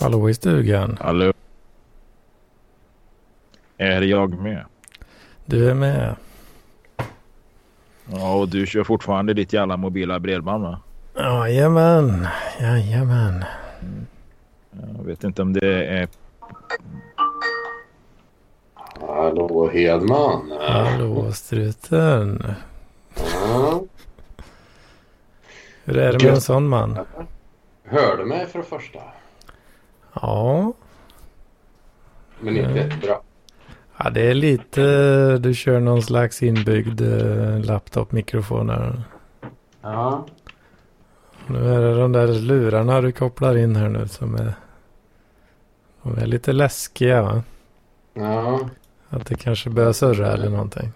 Hallå i stugan. Hallå. Är jag med? Du är med. Ja, och du kör fortfarande ditt jävla mobila bredband va? Jajamän. Jajamän. Jag vet inte om det är... Hallå Hedman. Hallå struten. Ja. Hur är det med en sån man? Hör du mig för det första? Ja. Men inte jättebra. Ja, det är lite... Du kör någon slags inbyggd eh, laptop-mikrofon här. Ja. Nu är det de där lurarna du kopplar in här nu som är... De är lite läskiga va? Ja. Att det kanske börjar surra eller någonting.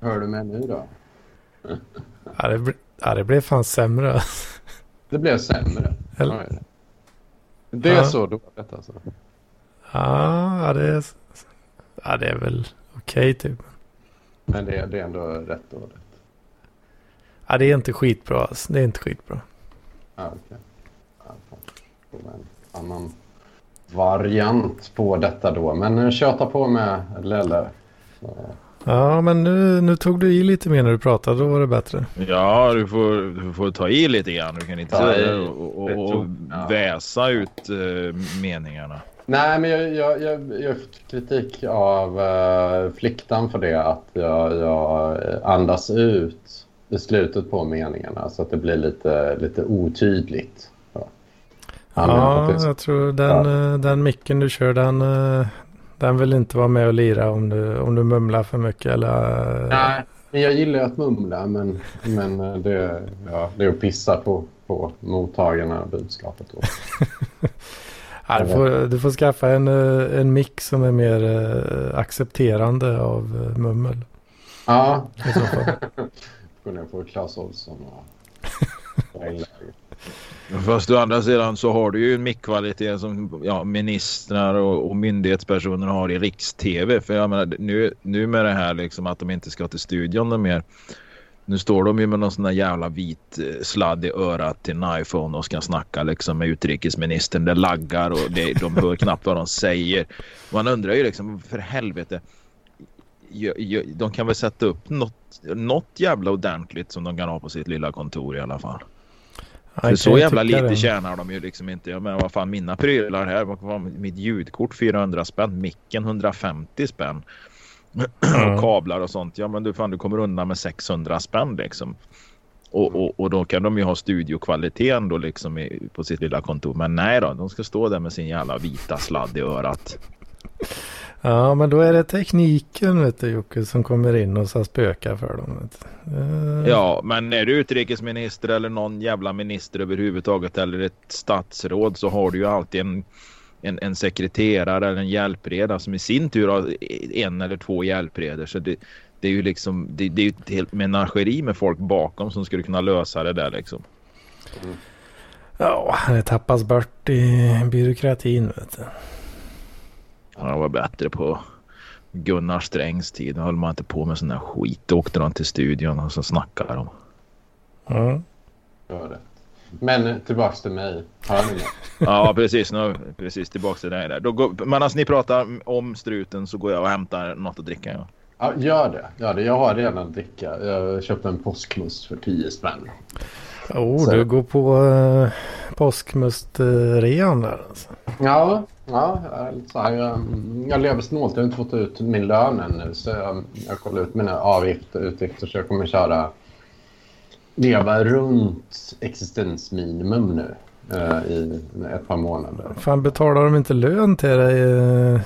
Hör du mig nu då? Ja, det, ja, det blev fan sämre. Det blev sämre. Eller- Det är Ja. så dåligt alltså. Ja, det är... Ja, det är väl okej typ. Men det, det är ändå rätt dåligt. Ja, det är inte skitbra alltså. Det är inte skitbra. Ja, var en annan variant på detta då. Men eh, köta på med Lelle. Så, Ja, men nu, nu tog du i lite mer när du pratade. Då var det bättre. Ja, du får, du får ta i lite grann. Du kan inte där och, och, och. Ja. väsa ut eh, meningarna. Nej, men jag, jag, jag, jag fick kritik av uh, fliktan för det. Att jag, jag andas ut i slutet på meningarna så att det blir lite, lite otydligt. Ja, det- jag tror den, eh, den micken du kör den, eh, den vill inte vara med och lira om du, om du mumlar för mycket eller... Nej, men jag gillar att mumla, men, men det, ja, det är att pissa på, på mottagarna budskapet. Då. Ja, du, får, du får skaffa en, eh, en mick som är mer eh, accepterande av eh, mummel. Ja, I så fall. gå ner på Clas Ohlson och... Fast å andra sidan så har du ju en mickkvalitet som ja, ministrar och, och myndighetspersoner har i riks-tv. För jag menar, nu, nu med det här liksom att de inte ska till studion mer. Nu står de ju med någon sån där jävla vit eh, sladd i örat till en iPhone och ska snacka liksom med utrikesministern. Det laggar och det, de hör knappt vad de säger. Man undrar ju liksom för helvete. De kan väl sätta upp något, något jävla ordentligt som de kan ha på sitt lilla kontor i alla fall. För så jävla lite det. tjänar de ju liksom inte. Jag menar vad fan mina prylar här. Vad fan, mitt ljudkort 400 spänn. Micken 150 spänn. och kablar och sånt. Ja men du fan du kommer undan med 600 spänn liksom. Och, och, och då kan de ju ha studiokvaliteten då liksom i, på sitt lilla kontor. Men nej då, de ska stå där med sin jävla vita sladd i örat. Ja, men då är det tekniken vet du Jocke som kommer in och så spökar för dem. Eh, Ja, men är du utrikesminister eller någon jävla minister överhuvudtaget eller ett statsråd så har du ju alltid en, en, en sekreterare eller en hjälpreda som i sin tur har en eller två hjälpredor. Så det, det är ju liksom, det, det är ju ett helt menageri med folk bakom som skulle kunna lösa det där liksom. Ja, det tappas bort i byråkratin vet du. Han var bättre på Gunnar Strängs tid. Då höll man inte på med sån där skit. Då åkte de till studion och så snackade de. Det. Men eh, tillbaks till mig. Ja, precis. Nu, precis tillbaka till dig där. Då går, men alltså ni pratar om struten så går jag och hämtar något att dricka. Ja. Ja, gör det. Gör det. Jag har redan att dricka. Jag köpte en påskmust för 10 spänn. Oh, Så- du går på uh, påskmustrean där alltså. Ja, ja så här, jag, jag lever snålt. Jag har inte fått ut min lön ännu. Så jag, jag kollar ut mina avgifter och utgifter. Så jag kommer köra leva runt existensminimum nu eh, i ett par månader. Fan betalar de inte lön till dig eh,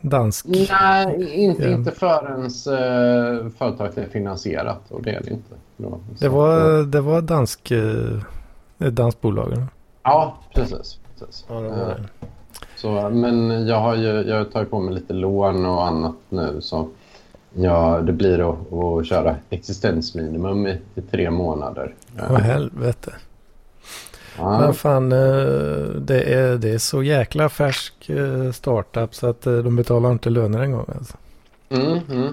dansk? Nej, inte, inte förrän uh, företaget är finansierat. Och det är det inte. Då, Det var, det var dansk, eh, ett danskt bolag. eller? Ja, precis. precis. Ja, det var Eh, det. Så, men jag har ju jag tagit på mig lite lån och annat nu. Så ja, det blir att, att köra existensminimum i, i tre månader. Åh helvete. Ja, Men fan, eh, det är, det är så jäkla färsk eh, startup så att eh, de betalar inte löner en gång. Alltså. mm, mm.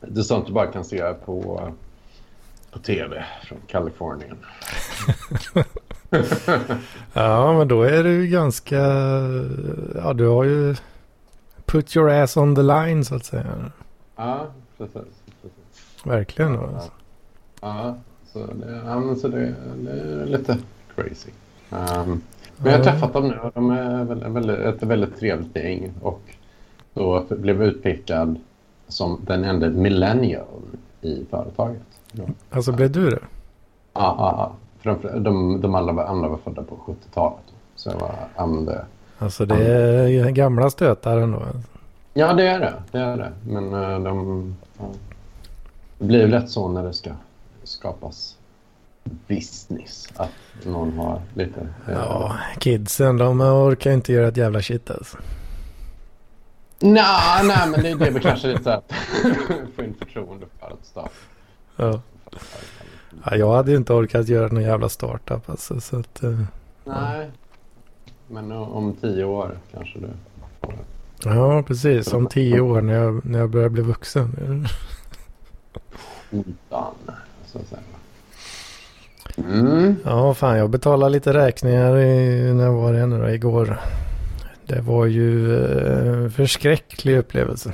Det är sånt du bara kan se på, på tv från Kalifornien. ja, men då är ju ganska... Ja, du har ju put your ass on the line så att säga. Ja, precis. precis. Verkligen. Ja, Alltså. ja så, det, ja, så det, det är lite crazy. Um, men jag har Ja. träffat dem nu och de är väldigt, ett väldigt trevligt gäng. Och då blev utpekad som den enda millennial i företaget. Ja, Alltså blev du det? ja, ja. För de, de, de alla var, andra var födda på 70-talet. Så jag var ande. Alltså det är gamla stötar ändå. Ja, det är det. Det är det. Men eh, de... Ja. Det blir lätt så när det ska skapas business. Att någon har lite... eh, Ja, kidsen de orkar inte göra ett jävla shit alltså. Nej, nej, men det, det är väl kanske lite så att få in förtroende för att starta. Ja. Ja, jag hade ju inte orkat göra någon jävla startup alltså. Så att, eh, Nej, men om tio år kanske du... ja, precis. Om tio år när jag, när jag börjar bli vuxen. Utan, så att säga. Mm. Ja, fan jag betalade lite räkningar i, när var det nu då? Igår. Det var ju eh, förskräcklig upplevelse.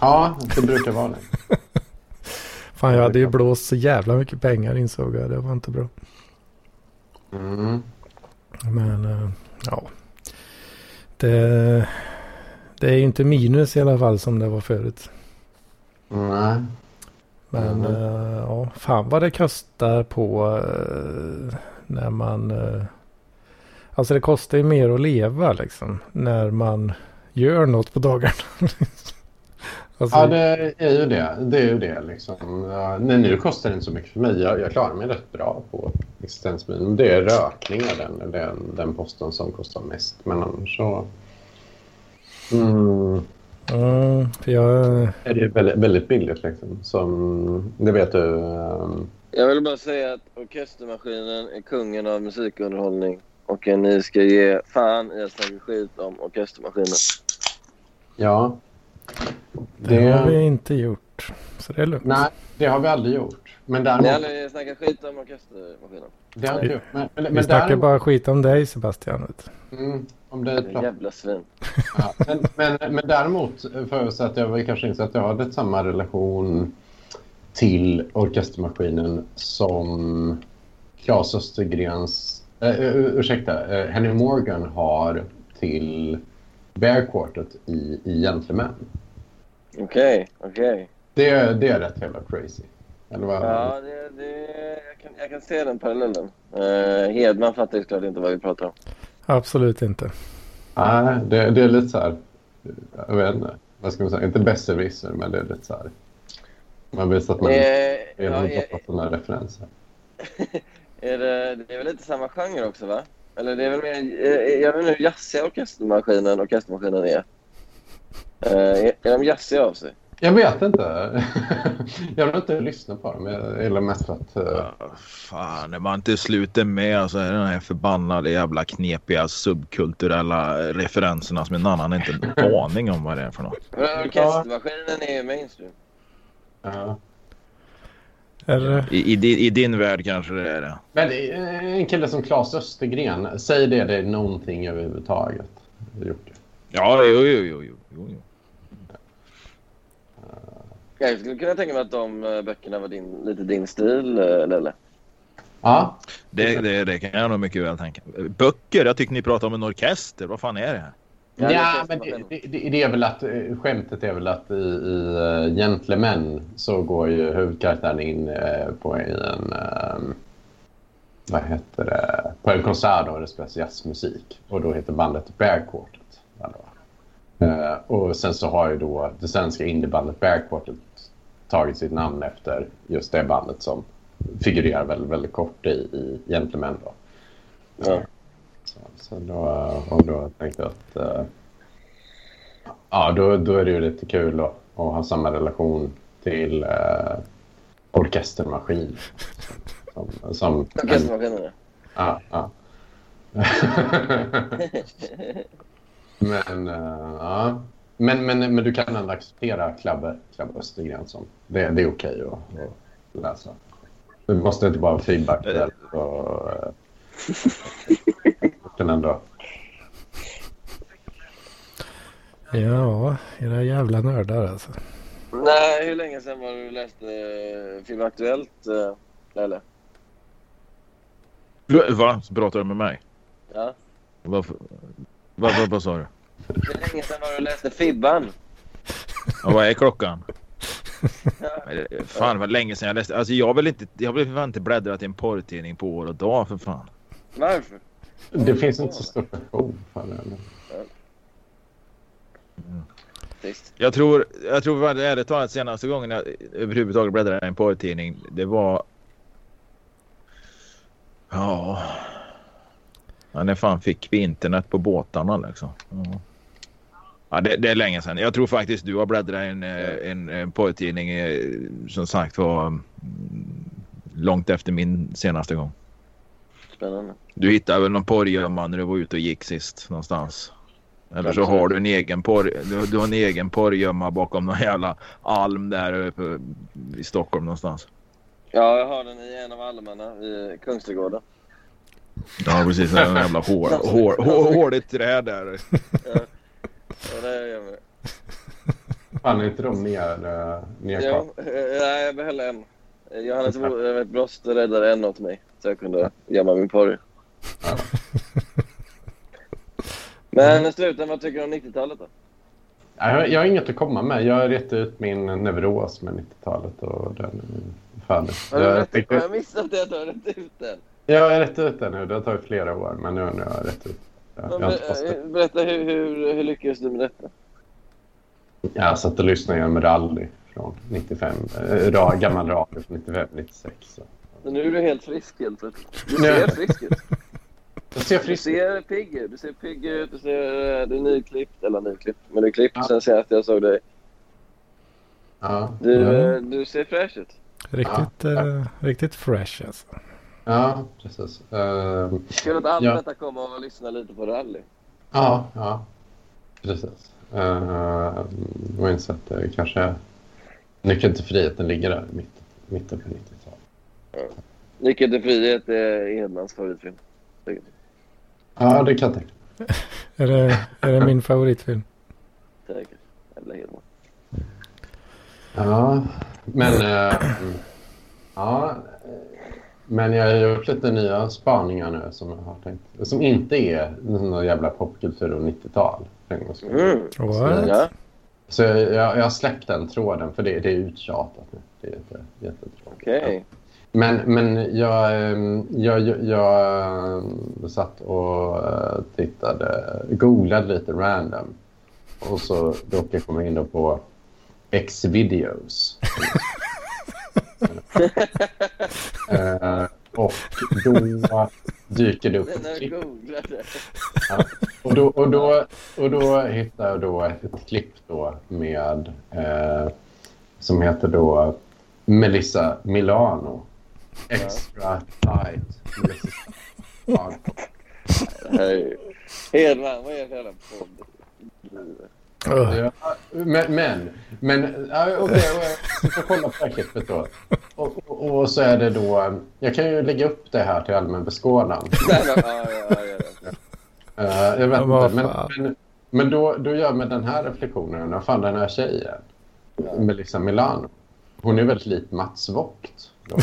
Ja, det brukar vara det. Fan jag hade ju blåst så jävla mycket pengar insåg jag. Det var inte bra. Mm. Men eh, ja. Det, det är ju inte minus i alla fall som det var förut. Nej. Men Mhm. eh, ja, fan vad det kostar på eh, när man... alltså det kostar ju mer att leva liksom. När man gör något på dagarna. alltså, Ja, det är ju det. Det är ju det liksom. Nej, nu kostar det inte så mycket för mig. Jag, jag klarar mig rätt bra på existensminimum. Det är rökningar den, den, den posten som kostar mest. Men annars så... Mm, mm, för jag, är det väldigt, väldigt billigt liksom. Som, det vet du. ehm, Jag vill bara säga att orkestermaskinen är kungen av musikunderhållning. Och ni ska ge fan i att snacka skit om orkestermaskinen. ja. Det har vi inte gjort. Så det är lugnt. Nej, det har vi aldrig gjort. Men Ni har däremot... aldrig snackat skit om orkestermaskinen? Det har vi inte gjort. Men, men, Vi men snackar däremot, bara skit om dig Sebastian. Mm, om dig jävla svin. Ja, men, men, men däremot för så att jag vill kanske inse att jag hade samma relation till orkestermaskinen som Claes Östergrens, äh, ursäkta, eh, Henry Morgan har till Bear Quartet i, i Gentlemen. Okej, okej. Det, det är rätt jävla crazy. Eller vad? Ja, det, det, jag, kan, jag kan se den parallellen. Uh, Hedman fattar ju klart inte vad vi pratar om. Absolut inte. Nej, det, det är lite så här, jag vet inte, vad ska man säga, inte besserwisser, men det är lite så här. Man visar att man Eh, är ja, på sådana referenser. är det, det är väl lite samma genre också va? Eller det är väl mer, eh, jag vet inte hur jazziga orkestermaskinen orkestermaskinen är. Uh, är, de jazziga av sig? Jag vet inte. jag har inte lyssnat på dem. Gillar mest för att... eh, Ja, fan, när man till slut är med så är det den här förbannade jävla knepiga subkulturella referenserna som en annan inte har en aning om vad det är för något. Orkestermaskinen är ju mainstream. ja. Eller, I, i, din- I din värld kanske det är det. Men det är en kille som Claes Östergren, säg det det är någonting överhuvudtaget. Gjort det. Ja, jo, jo, jo, jo, jo, jo. Jag skulle kunna tänka mig att de eh, böckerna var din, lite din stil, eh, Lelle. Ja, Det, det, det kan jag nog mycket väl tänka. Böcker? Jag tycker ni pratar om en orkester. Vad fan är det här? Ja, men det, det, det, är väl att eh, skämtet är väl att i, i Gentlemen så går ju huvudkaraktären in på en ehm, vad heter det, på en konsert då det spelas jazzmusik och då heter bandet Bear Quartet. Eh, och sen så har ju då det svenska indiebandet Bear Quartet tagit sitt namn efter just det bandet som figurerar väldigt, väldigt kort i, i Gentlemen då. Ja. Så, så då, och då tänkte jag att eh, ja, då, då är det ju lite kul att, att ha samma relation till eh, orkestermaskin. Som, som Orkestermaskinerna. ja, ja. men, eh, ja. Men, men, men du kan ändå acceptera Klabbe, Klabbe Östergren som det, det är okej att, att läsa. Du måste inte bara vara feedback. där, och, Den ändå. Ja, era jävla nördar alltså. Nej, hur länge sedan var du läste eh, Film Aktuellt, Lelle? Va? Pratar du med mig? Ja. Vad, vad, vad, vad sa du? Hur länge sedan var du läste Fibban? Ja, vad är klockan? Fan vad länge sedan jag läste. Alltså jag vill inte, jag vill fan inte bläddra till en porrtidning på år och dag för fan. Varför? Det finns inte så stort behov för det. Jag tror, jag tror vad det ärligt talat senaste gången jag överhuvudtaget bläddrade i en porrtidning. Det var... Ja... ja när fan fick vi internet på båtarna liksom? Ja. Ja, det, det är länge sedan. Jag tror faktiskt du har bläddrat en, eh, en, en porrtidning eh, som sagt var mm, långt efter min senaste gång. Spännande. Du hittade väl någon porrgömma när du var ute och gick sist någonstans? Eller så har du en egen porr, du, du har en egen porrgömma bakom någon jävla alm där uppe i Stockholm någonstans. Ja, jag har den i en av almarna i Kungsträdgården. Ja precis, en jävla hår, hår, hår, hårigt träd där. Ja, ja det gör jag. Fan, är inte de ner, uh, ner Jo, eh, nej, jag behöll en. Johannes Wo- Brost räddade en åt mig så jag kunde gömma min porr. Ja. Men slutligen, vad tycker du om 90-talet då? Jag, jag har inget att komma med. Jag har rätt ut min neuros med 90-talet och den är färdig. Har, du Jag, rätt, har tänkte, jag missat det att du har rätt ut den? jag har rätt ut den nu. Det har tagit flera år, men nu, nu har jag rätt ut. Jag. Ber- Berätta, hur, hur, hur lyckades du med detta? jag satt och lyssnade igenom rally från 95. Eh, ra, gammal radio från 95, 96. Så. Så nu är du helt frisk helt plötsligt. Du ser frisk ut. Jag ser Du frisk ser pigg ut. Du ser pigg ut. Du ser eh, du är nyklippt. Eller nyklippt. Men du är klippt Ja. sen senast jag såg dig. Ja, Du, Ja. eh, du ser fräsch ut. Riktigt, eh, riktigt fresh alltså. Ja precis. Ehm, Kul att alla Ja. detta kommer och lyssna lite på rally. Ja, ja. Precis. Uh, och inse att det kanske... Nyckeln till friheten ligger där i mitten, på 90-talet. Nyckeln till frihet är Edmans favoritfilm. Ja, det kan jag tänka Är det, är det min favoritfilm? Säkert. Jävla Edman. Ja, men... mm, ja, men jag har gjort lite nya spaningar nu som jag har tänkt. Som inte är någon jävla popkultur och 90-tal. för en gångs skull. Mm. What? Ja. Så jag, jag, jag har släppt den tråden för det, det är uttjatat nu. Det är jätte, jättetråkigt. Okej. Men, men jag, ehm, jag, jag, jag ehm, satt och eh, tittade, googlade lite random. Och så råkade jag komma in då på X-videos. Eh, och då dyker det upp Den har klipp. googlat det. Ja. Och, då, och, då, och då hittade jag då ett, klipp då med eh, som heter då Melissa Milano. Extra tight. Melissa Milano. Hej. Edman, vad är det för jävla podd? Ugh. Ja, men, men, men okej, jag ska kolla på det här klippet då. Och, och, och så är det då, jag kan ju lägga upp det här till allmän beskådan. Ja, ja, ja. Eh, jag vet inte, men, men, men då, då gör jag med den här reflektionen, vad fan den här tjejen, Melissa Milano, hon är väldigt lik Mats Vogt.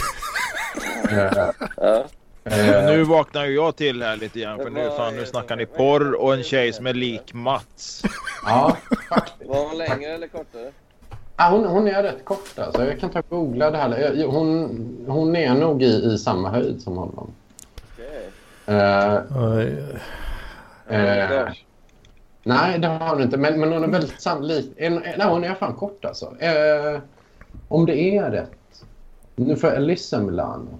eh, Nu vaknar ju jag till här lite grann för nu, fan, nu snackar ni porr och en tjej som är lik Mats. ja. Var hon längre eller kortare? Ah, hon, hon är rätt kort alltså. Jag kan ta och googla det här. Hon, hon är nog i, i samma höjd som honom. Okej. Eh, Oj. Eh, nej, det har hon inte. Men, men hon är väldigt sannolik. Nej, hon är fan kort alltså. Eh, om det är rätt. Nu får jag Alyssa Milano.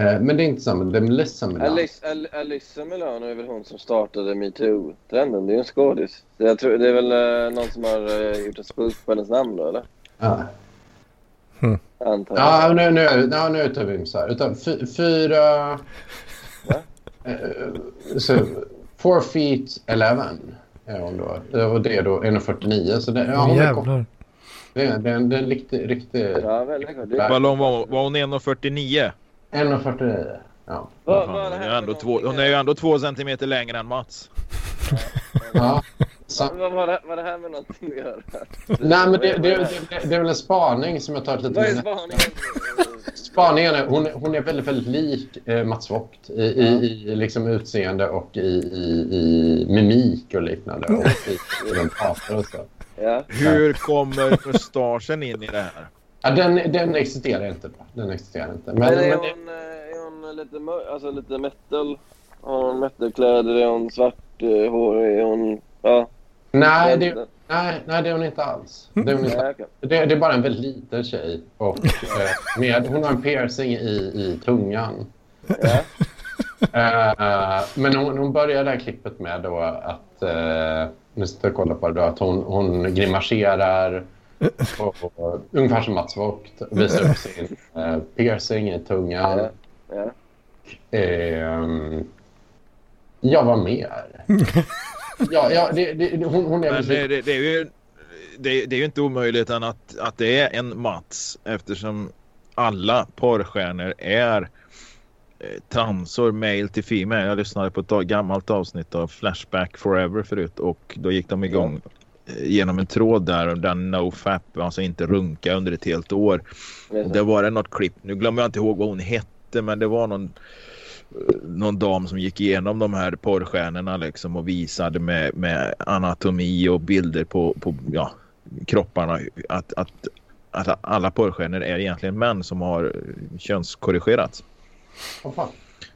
Eh, men det är inte samma. Det är Melissa Milano. Alice, Al, Alyssa Milano är väl hon som startade metoo-trenden. Det är ju en skådis. Så jag tror, det är väl eh, någon som har eh, gjort en spoof på hennes namn då, eller? Ja, Antar jag. ja nu, nu, nu är jag ute och vimsar. Utan fy, fyra... Va? Eh, så, four feet eleven är hon då. Och det är då 1,49. Så det, ja, hon jävlar. Det är, det är en, det är en riktig... riktig Ja, väldigt kort. Var hon 1,49? 1,49. Ja. Vad, vad hon, är ändå två, hon är ju ändå två centimeter längre än Mats. Ja. Så, Vad var det, vad det här med någonting att göra? nej, men det, det, det, det, är väl en spaning som jag tar lite Vad är spaningen? Spaningen är, hon, hon är väldigt, väldigt lik eh, Mats Vogt i, i, i liksom utseende och i, i, i mimik och liknande. Och i, i den pratar och så. Ja. Hur kommer mustaschen in i det här? Ja, den, den existerar inte. Då. Den existerar inte. Men, Men är men det, hon, eh, är hon lite, mör- alltså lite metal? Har hon metalkläder? Är hon svart eh, hår? Är hon... Ja. nej, det, nej, nej, det är hon inte alls. Det är, hon inte. Det, det är bara en väldigt liten tjej. Och, eh, med, hon har en piercing i, i tungan. Ja. Eh, men hon, hon börjar det här klippet med då att, uh, nu ska jag kolla på det då, att hon, hon grimaserar och, och, ungefär som Mats Vogt visar upp sin eh, piercing i tungan. Ja. Ja. Ehm, ja, vad mer? ja, ja, det, det, hon, hon är Men det, det, det är ju det, det är ju inte omöjligt än att, att det är en Mats eftersom alla porrstjärnor är eh, transor, male till female. Jag lyssnade på ett gammalt avsnitt av Flashback Forever förut och då gick de igång eh, genom en tråd där den nofap, alltså inte runka under ett helt år. Vet Och det var det något klipp, nu glömmer jag inte ihåg vad hon hette men det var någon eh, någon dam som gick igenom de här porrstjärnorna liksom och visade med, med anatomi och bilder på, på ja, kropparna att, att, att alla porrstjärnor är egentligen män som har eh, könskorrigerats. Fan?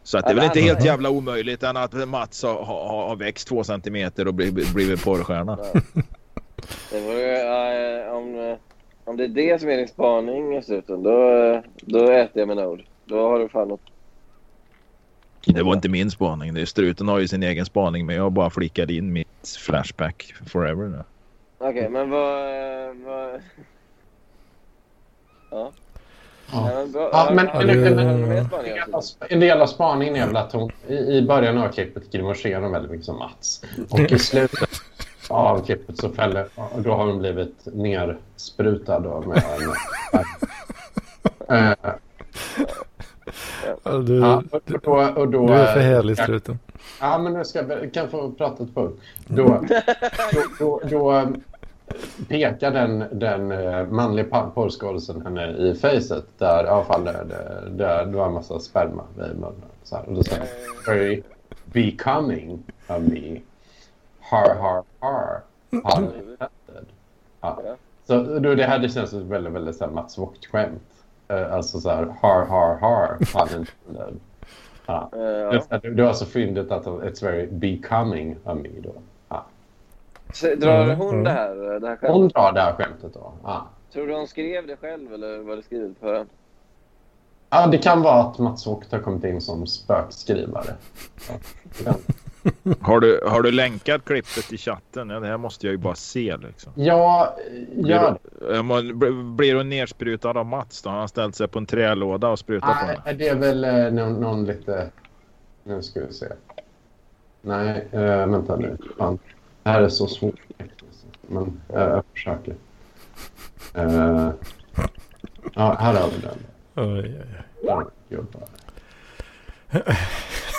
Så att det är väl inte helt jävla omöjligt än att Mats har, har, har växt två centimeter och blivit, blivit porrstjärna. Det var eh, om, eh, om det är det som är din spaning dessutom, då, eh, då äter jag med ord. Då har du fan något. Det var inte min spaning. Det är struten har ju sin egen spaning men jag bara flickade in mitt Flashback Forever nu. Okej, men vad... vad... Ja. Ja. Ja, men mer En del av- En del av spaningen är väl att hon i, i början av klippet grimaserar väldigt mycket som Mats. Och i slutet av klippet så fäller, då har hon blivit nersprutad då med en... Ja, du, ja, och då, och då, du är för härlig struten. Ja, men nu ska jag kan få prata ett punkt. Då, då, då, då eh, pekar den, den eh, manliga porrskådisen henne i facet där alla fall det, det, var en massa sperma i munnen. Så här, och då säger hon, becoming of me. Har, har, har. Pun intended. Ja. Ja. Så då, det här det känns som väldigt, väldigt så här Mats Vogt-skämt. Eh, alltså så här, har, har, har. Pun intended. Ja. Eh, ja. Det, det var alltså fyndigt att it's very becoming of me då. Ja. Så Drar Mm, hon mm. det här, det här Hon skämtet? drar det här skämtet då. Ja. Tror du hon skrev det själv eller var det skrivet på den? ja, det kan vara att Mats Vogt har kommit in som spökskrivare. Ja. Har du, har du länkat klippet i chatten? Ja, det här måste jag ju bara se liksom. Ja, Blir, gör du- blir- blir hon nersprutad av Mats då? Han har ställt sig på en trälåda och sprutat på henne. Nej, det är väl eh, någon, någon lite... Nu ska vi se. Nej, äh, vänta nu. Fan. Det här är så svårt. Men äh, jag försöker. Eh, ja, här har vi den. Oj, oj, oj. Ja, gubbar.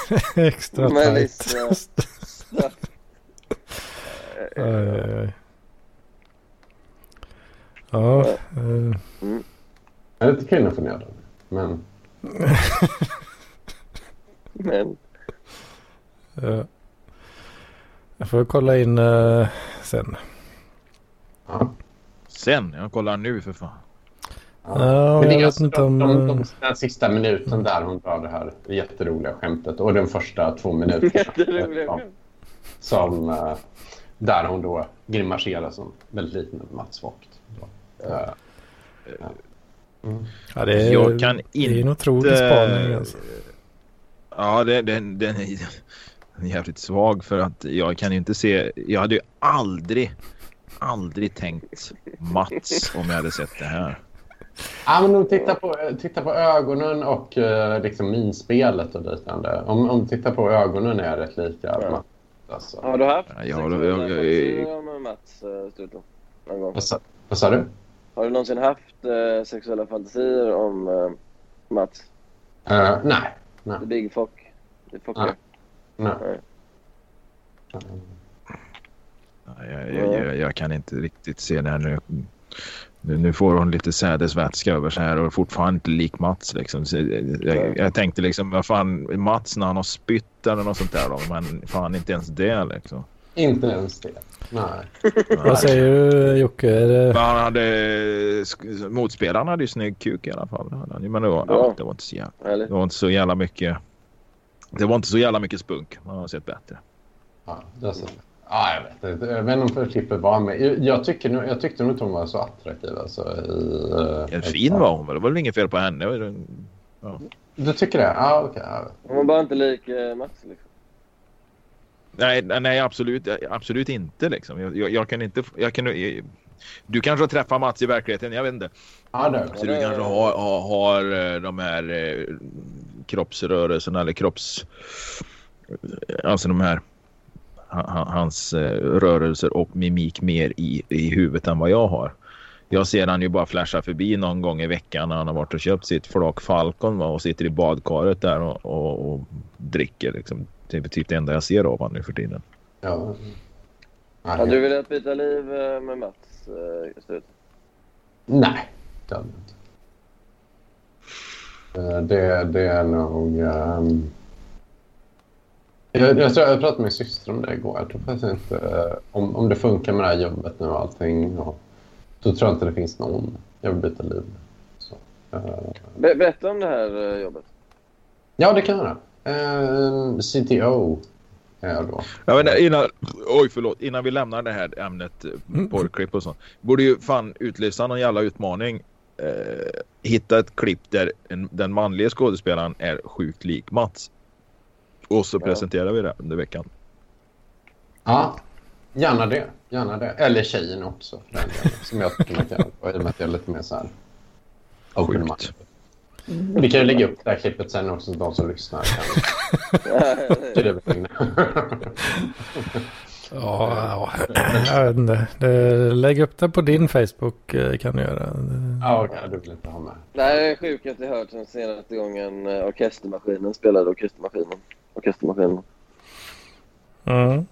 Extra Men tajt. liksom- Oj, oj, oj. Ja, eh, Jag är lite kvinnoförnedrande. Men Men ja. Jag får kolla in eh, sen. ja. Sen, jag kollar nu för fan. Ja, Men det jag är vet alltså inte de, om... de, de, eh, den sista minuten där hon drar det här jätteroliga skämtet och den första två minuterna som, eh, där hon då grimaserar som väldigt liten Mats Vogt. Eh, Ja, det är, Jag kan det är en inte- otrolig spaning alltså. Ja, det, den, den är jävligt svag för att jag kan ju inte se. Jag hade ju aldrig, aldrig tänkt Mats om jag hade sett det här. Ja, men om du tittar på, titta på ögonen och eh, liksom minspelet och liknande. Om, om du tittar på ögonen är rätt lika. Ja. Alltså. Har du haft Ja, jag- jag- jag- fantasier om Mats uh? Någon gång? Vad, sa, vad sa du? Har du någonsin haft eh, sexuella fantasier om eh, Mats? Eh, nej. Nej. The Big Fock. The. Nej. Nej. Nej. Nej, Jag, jag, jag, jag kan inte riktigt se det här nu. Nu, nu får hon lite sädesvätska över sig här och fortfarande inte lik Mats. Liksom. Så jag, jag, tänkte liksom, vad fan, Mats när han har spytt eller något sånt där. Då, men fan inte ens det liksom. Inte ens det. Nej. Vad säger du Jocke? Det... Han hade, motspelaren hade ju snygg kuk i alla fall. Men det var, Ja. det var inte så jävla, det var inte så jävla mycket. Det var inte så jävla mycket spunk. Man har sett bättre. Ja, det är så. Ja, jag vet inte. Jag vet inte om klippet var med. Jag, tycker, jag tyckte nog inte hon var så attraktiv. Alltså, i, eh, En fin var hon väl? Det var väl inget fel på henne. Du tycker det? Ja, okej. ja. Hon var bara inte lik eh, Mats liksom. Nej, nej absolut, absolut inte liksom. Jag, jag, jag kan inte... Jag kan, jag, du kanske har träffat Mats i verkligheten, jag vet inte. Ja, det Så det. du kanske har, har, har eh, de här eh, kroppsrörelserna eller kropps... Alltså de här... ha- ha- Hans eh, rörelser och mimik mer i, i huvudet än vad jag har. Jag ser han ju bara flasha förbi någon gång i veckan när han har varit och köpt sitt flak Falcon va, och sitter i badkaret där och, och, och dricker. Liksom. Det är typ det enda jag ser av honom nu för tiden. Ja. Nej, Hade du velat byta liv eh, med Mats eh, just ut? Nej, det hade jag inte. Det, det är nog... ehm, jag, jag, tror jag pratade med min syster om det igår. Jag tror faktiskt inte... eh, om, om det funkar med det här jobbet nu och allting. Och, då tror jag inte det finns någon jag vill byta liv. Så, eh, Ber- berätta om det här eh, jobbet. ja, det kan jag göra. Eh, CTO är jag då. Ja, men innan, oj förlåt, innan vi lämnar det här ämnet eh, porrklipp och sånt. Borde ju fan utlysa någon jävla utmaning. Eh, hitta ett klipp där en, den manliga skådespelaren är sjukt lik Mats. Och så Ja. presenterar vi det under veckan. Ja, gärna det. Gärna det. Eller tjejen också. För den delen, som jag tycker man kan göra. I och med att jag är lite mer så här... open. Sjukt. Vi kan ju lägga upp det här klippet sen också så de som lyssnar kan... Ja, ja, jag vet inte. Det, lägg upp det på din Facebook eh, kan du göra. Ja, okej. Du vill inte ha med. Det här är det sjukaste jag hört sen senaste gången eh, orkestermaskinen spelade orkestermaskinen. Orkestermaskinen. Mm.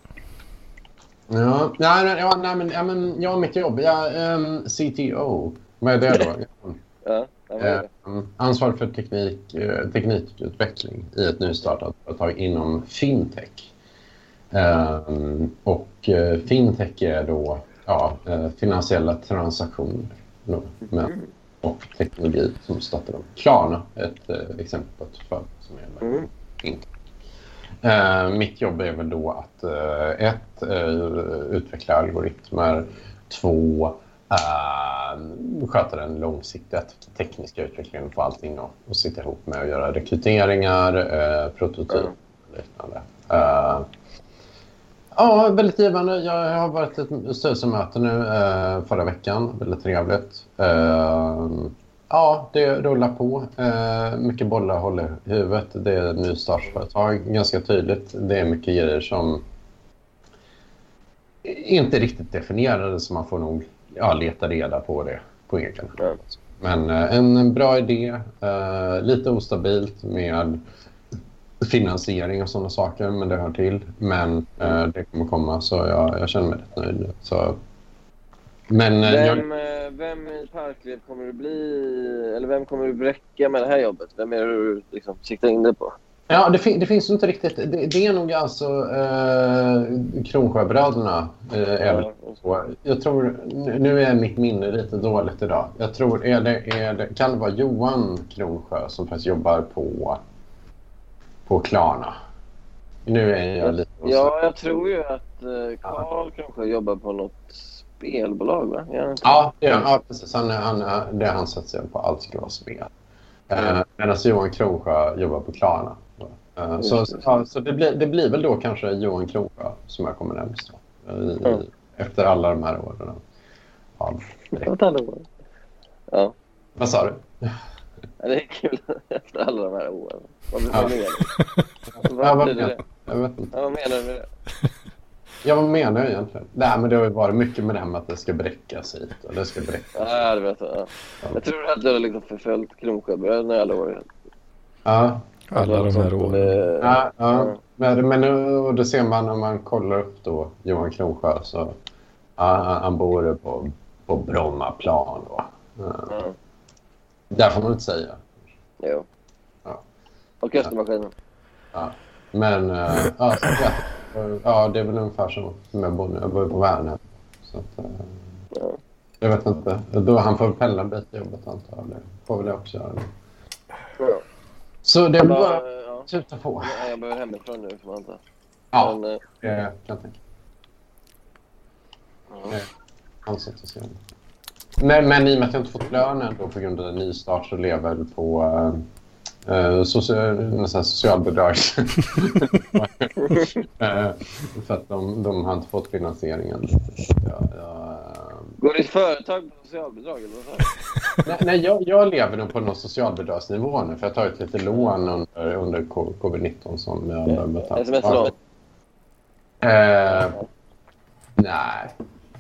Ja, nej, nej, ja, nej, men, ja, men ja, mitt jobb. Ja, ehm, CTO. Vad är det då? Ja, är det? Ansvarig för teknik, eh, teknikutveckling i ett nystartat företag inom fintech. Ehm, och eh, fintech är då ja, eh, finansiella transaktioner då, men, och teknologi som stöttar dem. Klarna är ett exempel på ett företag som är Mm. fintech. Eh, mitt jobb är väl då att eh, ett, eh, utveckla algoritmer. Två, eh, sköta den långsiktiga te- tekniska utvecklingen på allting och, och sitta ihop med att göra rekryteringar, eh, prototyper Mm. och liknande. Eh, ja, väldigt givande. Jag, har varit ett styrelsemöte nu eh, förra veckan. Väldigt trevligt. Eh, Ja, det rullar på. Eh, mycket bollar håller i huvudet. Det är ett nystartsföretag, ganska tydligt. Det är mycket grejer som inte riktigt definierade så man får nog ja, leta reda på det på egen hand. Men eh, en, en bra idé, eh, lite ostabilt med finansiering och sådana saker, men det hör till. Men eh, det kommer komma, så jag, jag känner mig rätt nöjd. Så, men eh, jag, Vem, eh, vem i Parkliv kommer du bli, eller vem kommer du bräcka med det här jobbet? Vem är det du liksom siktar in dig på? Ja, det, fin- det finns inte riktigt. Det, det är nog alltså eh, Kronsjöbröderna. Eh, väl så. Jag tror, nu är mitt minne lite dåligt idag. Jag tror, är det, är det, kan det vara Johan Kronsjö som faktiskt jobbar på, på Klarna? Nu är jag lite osäker. Ja, jag tror ju att eh, Karl kanske jobbar på något spelbolag, va? Ja, det ja precis. Han, han, det är han satsar på allt ska vara spel. Eh, Medan Johan Kronsjö jobbar på Klarna. Eh, så Just det. ja, så det, blir, det blir väl då kanske Johan Kronsjö som jag kommer I, Ja. Efter alla de här åren. Ja. Åt alla år. Ja, Vad sa du? Ja, det är kul efter alla de här åren. Menar du? Vad menar du med det? Ja, vad menar jag egentligen? Nej, men det har ju varit mycket med det här med att det ska bräckas hit och det ska bräckas. Ja, det vet jag. Ja. Jag tror att du har liksom förföljt Kronsjöbröderna i alla år. Ja, alla de här åren. Det- Ja, ja. Men, men nu- och det ser man när man kollar upp då Johan Kronsjö så ja, han- bor på, på Brommaplan. Då. Ja. Ja. Där får man inte säga. Jo. Ja. Och Östermaskinen. Ja. Men äh, ja, så jag, ja, det är väl ungefär som bor nu. Jag bor på Värnhem. Så att, äh, Ja. jag vet inte. Då, han får pendla en bit till jobbet antar jag. Det får väl jag också göra. Ja. Så det är bara Bara, ja. tuta på. Ja, Jag behöver hemifrån nu får man inte. Ja, Men, eh, det kan jag tänka. ja. Att se. Men, men i och med att jag inte fått lönen då på grund av nystart så lever jag på uh, uh, social, nästan. Eh, för att de, de har inte fått finansieringen. Ja, ja, Går ditt företag på socialbidrag eller vad nej, nej jag, jag lever nog på någon socialbidragsnivå nu för jag har tagit lite lån under, under co- covid-19 som jag har betalat. Sms-lån? Eh, nej.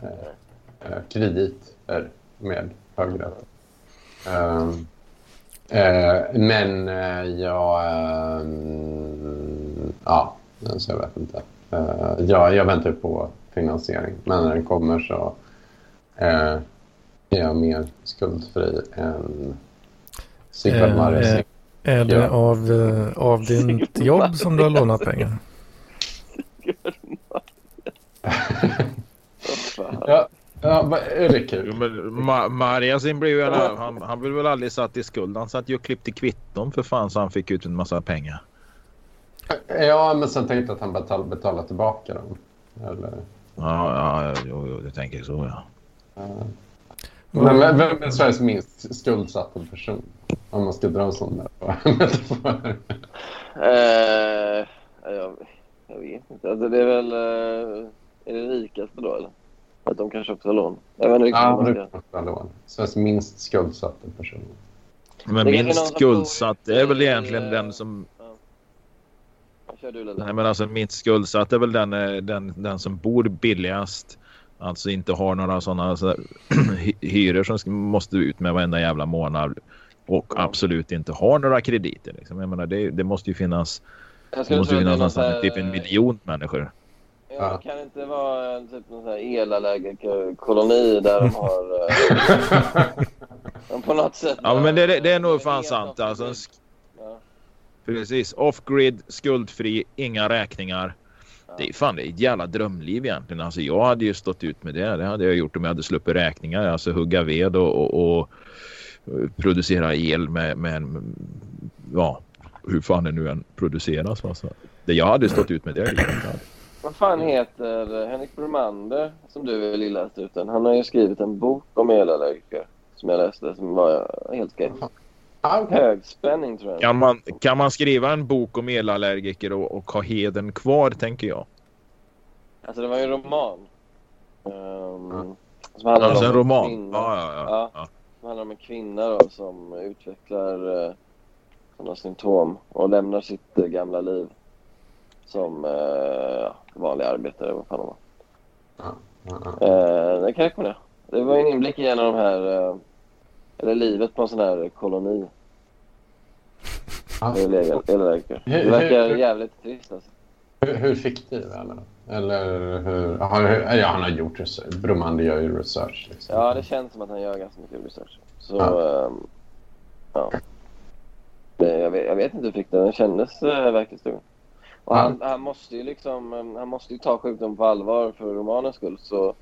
Eh, eh, krediter med högre. Eh, men eh, jag... Eh, ja, så jag vet inte. Eh, jag, jag väntar på finansiering. Men när den kommer så eh, är jag mer skuldfri än Sigvard Eh, Marres. eh, Är det Ja. av, eh, av ditt jobb som du har lånat pengar? Vad fan. ja, ja, är det kul? Men Ma- Mariasin blev ju, han, han blev väl aldrig satt i skuld. Han satt ju och klippte kvitton för fan så han fick ut en massa pengar. Ja, men sen tänkte jag att han betal, betalar tillbaka dem. Eller, Ja, ja jo, jo, jag tänker så ja. uh, men vem vem är Sveriges minst skuldsatta person? Om man ska dra en sån där metafor. Eh, jag, jag vet inte. Alltså, det är väl... Eh, är det rikaste då eller? Att de kanske också har lån. Jag vet inte riktigt Ja, kan vara lån. Sveriges minst skuldsatta person. Men minst skuldsatt är väl egentligen den som... Kör du Lelle. Nej men alltså minst skuldsatt är väl den, eh, den, den som bor billigast. Alltså inte har några sådana så hyror som måste ut med varenda jävla månad. Och absolut inte har några krediter. Liksom. Jag menar, det, det måste ju finnas, det måste ju finnas nästan här, typ en miljon människor. Ja, kan det inte vara en typ någon sån här elallergikerkoloni där de har... Eh, de på något sätt... Ja men det, det, är nog fan något sant. Alltså, en Ja. precis. Off-grid, skuldfri, inga räkningar. Ja. Det är fan det är ett jävla drömliv egentligen. Alltså jag hade ju stått ut med det. Det hade jag gjort om jag hade sluppit räkningar. Alltså hugga ved och, och, och producera el med, med ja, hur fan det nu än produceras. Alltså. Det jag hade stått ut med det. Vad fan heter Henrik Bromander, som du väl läst ut den? Han har ju skrivit en bok om elallergiker som jag läste som var helt skoj. Ah, okej. Högspänning tror jag. Kan man, kan man skriva en bok om elallergiker och, och ha heden kvar tänker jag? Alltså det var ju en roman. Um. Som handlar Alltså om en roman? kvinna. Ja, ja, ja. Ja. ja. Som handlar om en kvinna då, som utvecklar eh, sådana symptom och lämnar sitt eh, gamla liv som eh, vanlig arbetare. Vad fan de var. Ja, ja. Eh, det kan jag rekommendera. Det var en inblick i en av de här, eh, eller livet på en sån här koloni. Ja. Det verkar jävligt trist alltså. Hur, hur fiktiv är han? då? Eller hur? Har, ja, han har gjort research. Bromander gör ju research. Liksom. Ja, det känns som att han gör ganska mycket research. Så, Ja. ehm, ja. Det, jag, vet, jag vet inte hur fick den. Den kändes äh, verklighetstrogen. Och han, han måste ju liksom, ehm, han måste ju ta sjukdomen på allvar för romanens skull. Så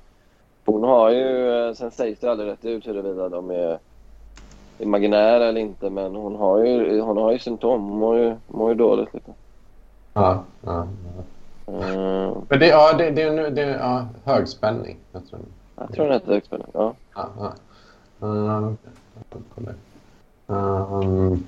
hon har ju, eh, sen sägs det aldrig rätt ut huruvida de är imaginära eller inte. Men hon har ju, hon har ju symptom. Hon mår ju, mår ju dåligt lite. Ja, ja, ja. Ehm, Men det, ja, det, det, det är ja, högspänning. Jag tror. jag tror den hette högspänning. Ja. Ja, ja. Uh, um,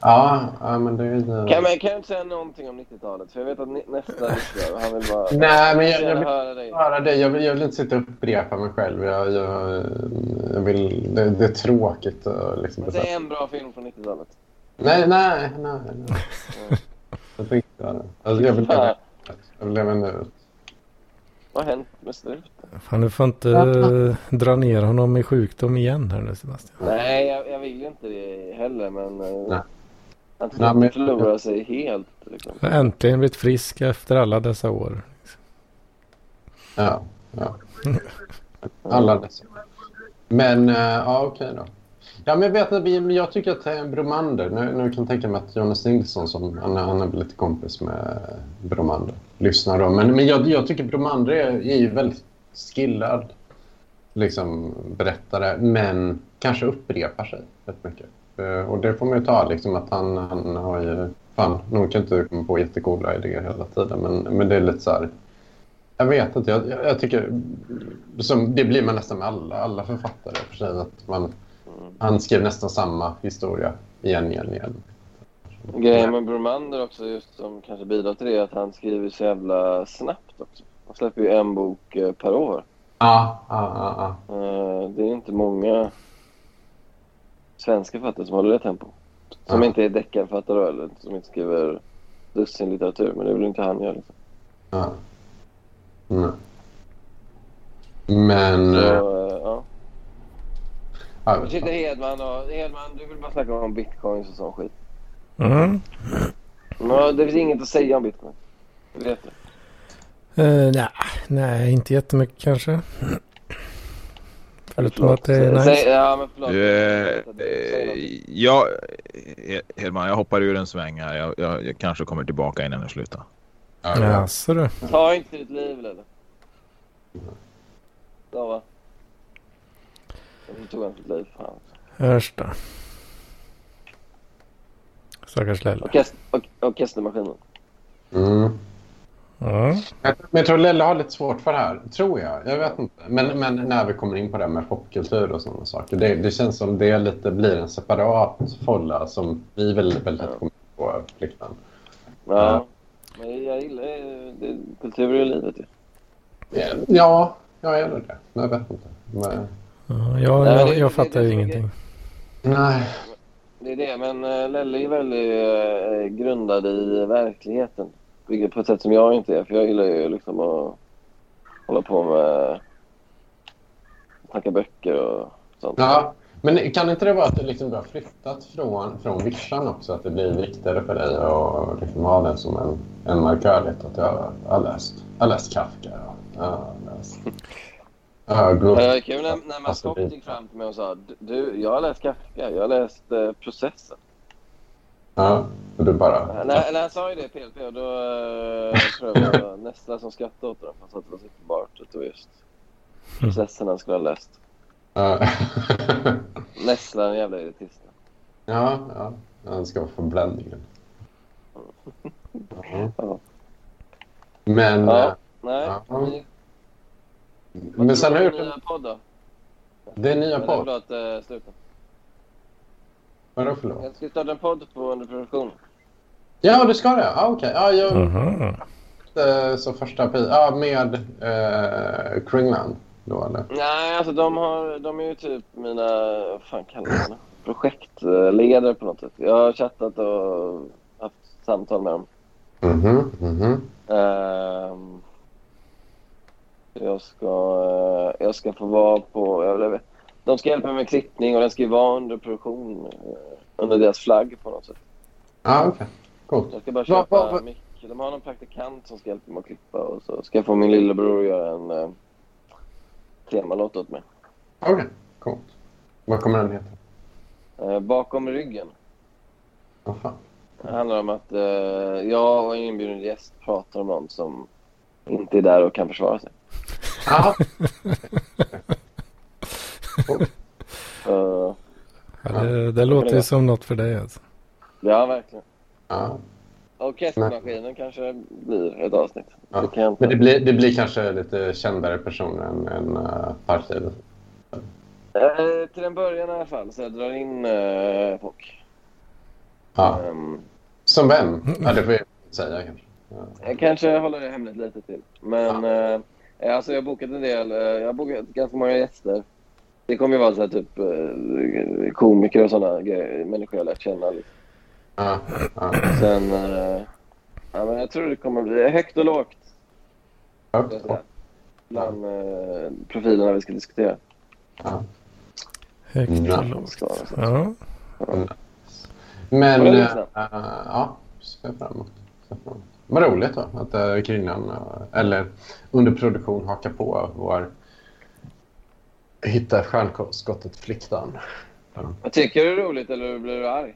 ja, ja, men det är ju... Kan, man, kan du inte säga någonting om 90-talet? För jag vet att ni, nästa lyssnare, han vill bara... Nej, men jag, jag gärna vill höra dig. höra det. Jag vill, jag vill inte sitta och upprepa mig själv. Jag, jag, jag vill, det, det är tråkigt att liksom... Men säg en bra film från 90-talet. Nej, nej, nej. nej. Jag tänkte göra det. Alltså, jag vill leva, jag vill leva nu. Vad har hänt med slutet? Fan, du får inte dra ner honom i sjukdom igen här nu Sebastian. Nej, jag, jag vill ju inte det heller, men... eh, Nej. Han Nej, men- förlorar sig helt. Liksom. Jag har äntligen blivit frisk efter alla dessa år. Ja, ja. Alla dessa. Men, eh, ja okej då. Ja, men jag vet att vi, jag tycker att Bromander, nu, nu kan jag tänka mig att Jonas Nilsson, som, han, han är väl lite kompis med Bromander, lyssnar då. Men, men jag, jag tycker Bromander är, är ju väldigt skillad liksom, berättare, men kanske upprepar sig rätt mycket. Eh, och det får man ju ta, liksom, att han, han har ju, fan, nog kan inte komma på jättecoola idéer hela tiden, men, men det är lite så här, jag vet inte. Jag, jag, tycker... Som, det blir man nästan med alla, alla författare. För sig, att man, han skrev nästan samma historia igen, igen, igen. Grejen med Bromander också, just som kanske bidrar till det, är att han skriver så jävla snabbt också. Han släpper ju en bok eh, per år. Ja, ja, ja. ja. Eh, Det är inte många svenska författare som håller det tempo. Som Ja. inte är deckarförfattare eller som inte skriver dussinlitteratur. Men det vill inte han göra. Liksom. ja. Nej. Men... Så, eh, ja. ja, Nu sitter Hedman och... Hedman, du vill bara snacka om bitcoins och sån skit. Mm. Ja, det finns inget att säga om bitcoin. Du vet det. Uh, nej, nej, inte jättemycket kanske. Förutom Förlåt. att det är Säg- nice. Ja, men förlåt. Säg eh, ja, Hedman, jag hoppar ur en sväng här. Jag, jag, jag kanske kommer tillbaka innan det slutar. ja, ja. Jaså du. Ta inte ditt liv, Lelle. Så, va? Nu tog han sitt liv. Fan. Hörs då. Stackars Lelle. Orkest- or- Orkestermaskinen. Mm. Ja. Men jag tror Lelle har lite svårt för det här. Tror jag. Jag vet inte. Men, men när vi kommer in på det här med popkultur och sådana saker. Det, det känns som det lite blir en separat folla som vi väldigt, väldigt kommer på. Flickan. Ja. Men jag gillar det. Kultur ju livet ju. Ja, jag gör det. Jag vet inte. Men, Ja, jag, jag, jag fattar ju ingenting. nej. Det är det, men uh, Lelle är väldigt uh, grundad i verkligheten. Vilket på ett sätt som jag inte är. För jag gillar ju liksom att hålla på med snacka böcker och sånt. Ja, men kan inte det vara att det liksom har flyttat från, från vischan också? Att det blir viktigare för dig att liksom ha den som en, en markörligt? Att jag har läst, jag har läst Kafka. Ja. Jag har läst... Jag har Det var kul när, när Alltså, Maskott det- gick fram till mig och sa du, jag har läst Kafka, jag har läst eh, Processen. Ja, och du bara... När, när han sa ju det PLP och då uh, tror jag det var Nessla som skrattade åt honom. Han sa att det var så uppenbart att det var just Processen han skulle ha läst. Ja. Den jävla elitisten. ja, ja. Han ska vara förbländningen. Ja. Ja. Men... Ja. eh, Nej. Ja. Men sen har jag du gjort nya en... podd då? Det är nya podd. förlåt, uh, sluta. Vadå förlåt? Jag ska starta en podd på underproduktion. Ja, du ska det? Ja, okej. Ja, jag... Mhm. eh, Så första april. Ja, med eh, Kringland då, eller? Nej, alltså de, har, de är ju typ mina, vad fan kallar man det? Projektledare på något sätt. Jag har chattat och haft samtal med dem. Mhm, mhm. Ehm, jag, ska, eh, jag ska få vara på... Jag vet, de ska hjälpa mig med klippning och den ska ju vara under produktion eh, under deras flagg på något sätt. Ja, okej. Coolt. Jag ska bara Va- köpa va- va- mick. De har någon praktikant som ska hjälpa mig att klippa och så ska jag få min lillebror att göra en eh, temalåt åt mig. Okej, coolt. Vad kommer den heta? Eh, bakom ryggen. Fan? Det handlar om att eh, jag och en inbjuden gäst pratar om någon som inte är där och kan försvara sig. Ja. Så, Ja, det, det låter ju som något för dig alltså. ja, verkligen. ja. Orkestermaskinen kanske blir ett avsnitt. Ja. Det inte. Men det blir, det blir kanske lite kändare personer än, än uh, Parklivet. Eh, till en början i alla fall, så jag drar in eh, folk. Ja. Ehm, Som vem? Ja, det får jag säga kanske. Ja. jag kanske håller det hemligt lite till. Men eh, alltså jag har bokat en del. Eh, jag har bokat ganska många gäster. Det kommer ju vara så här, typ eh, komiker och sådana grejer, människor jag lärt känna. Liksom. Ja. Ja. Sen, eh, ja, men jag tror det kommer bli högt och lågt. Här, Bland eh, profilerna vi ska diskutera. Ja. Högt Ja. och lågt. Ska, alltså. Ja. Men Var det äh, ja, ser fram emot. Vad roligt då att äh, äh, eller under produktion, hakar på vår hitta stjärnskottet flickan. Jag tycker du det är roligt eller blir du arg?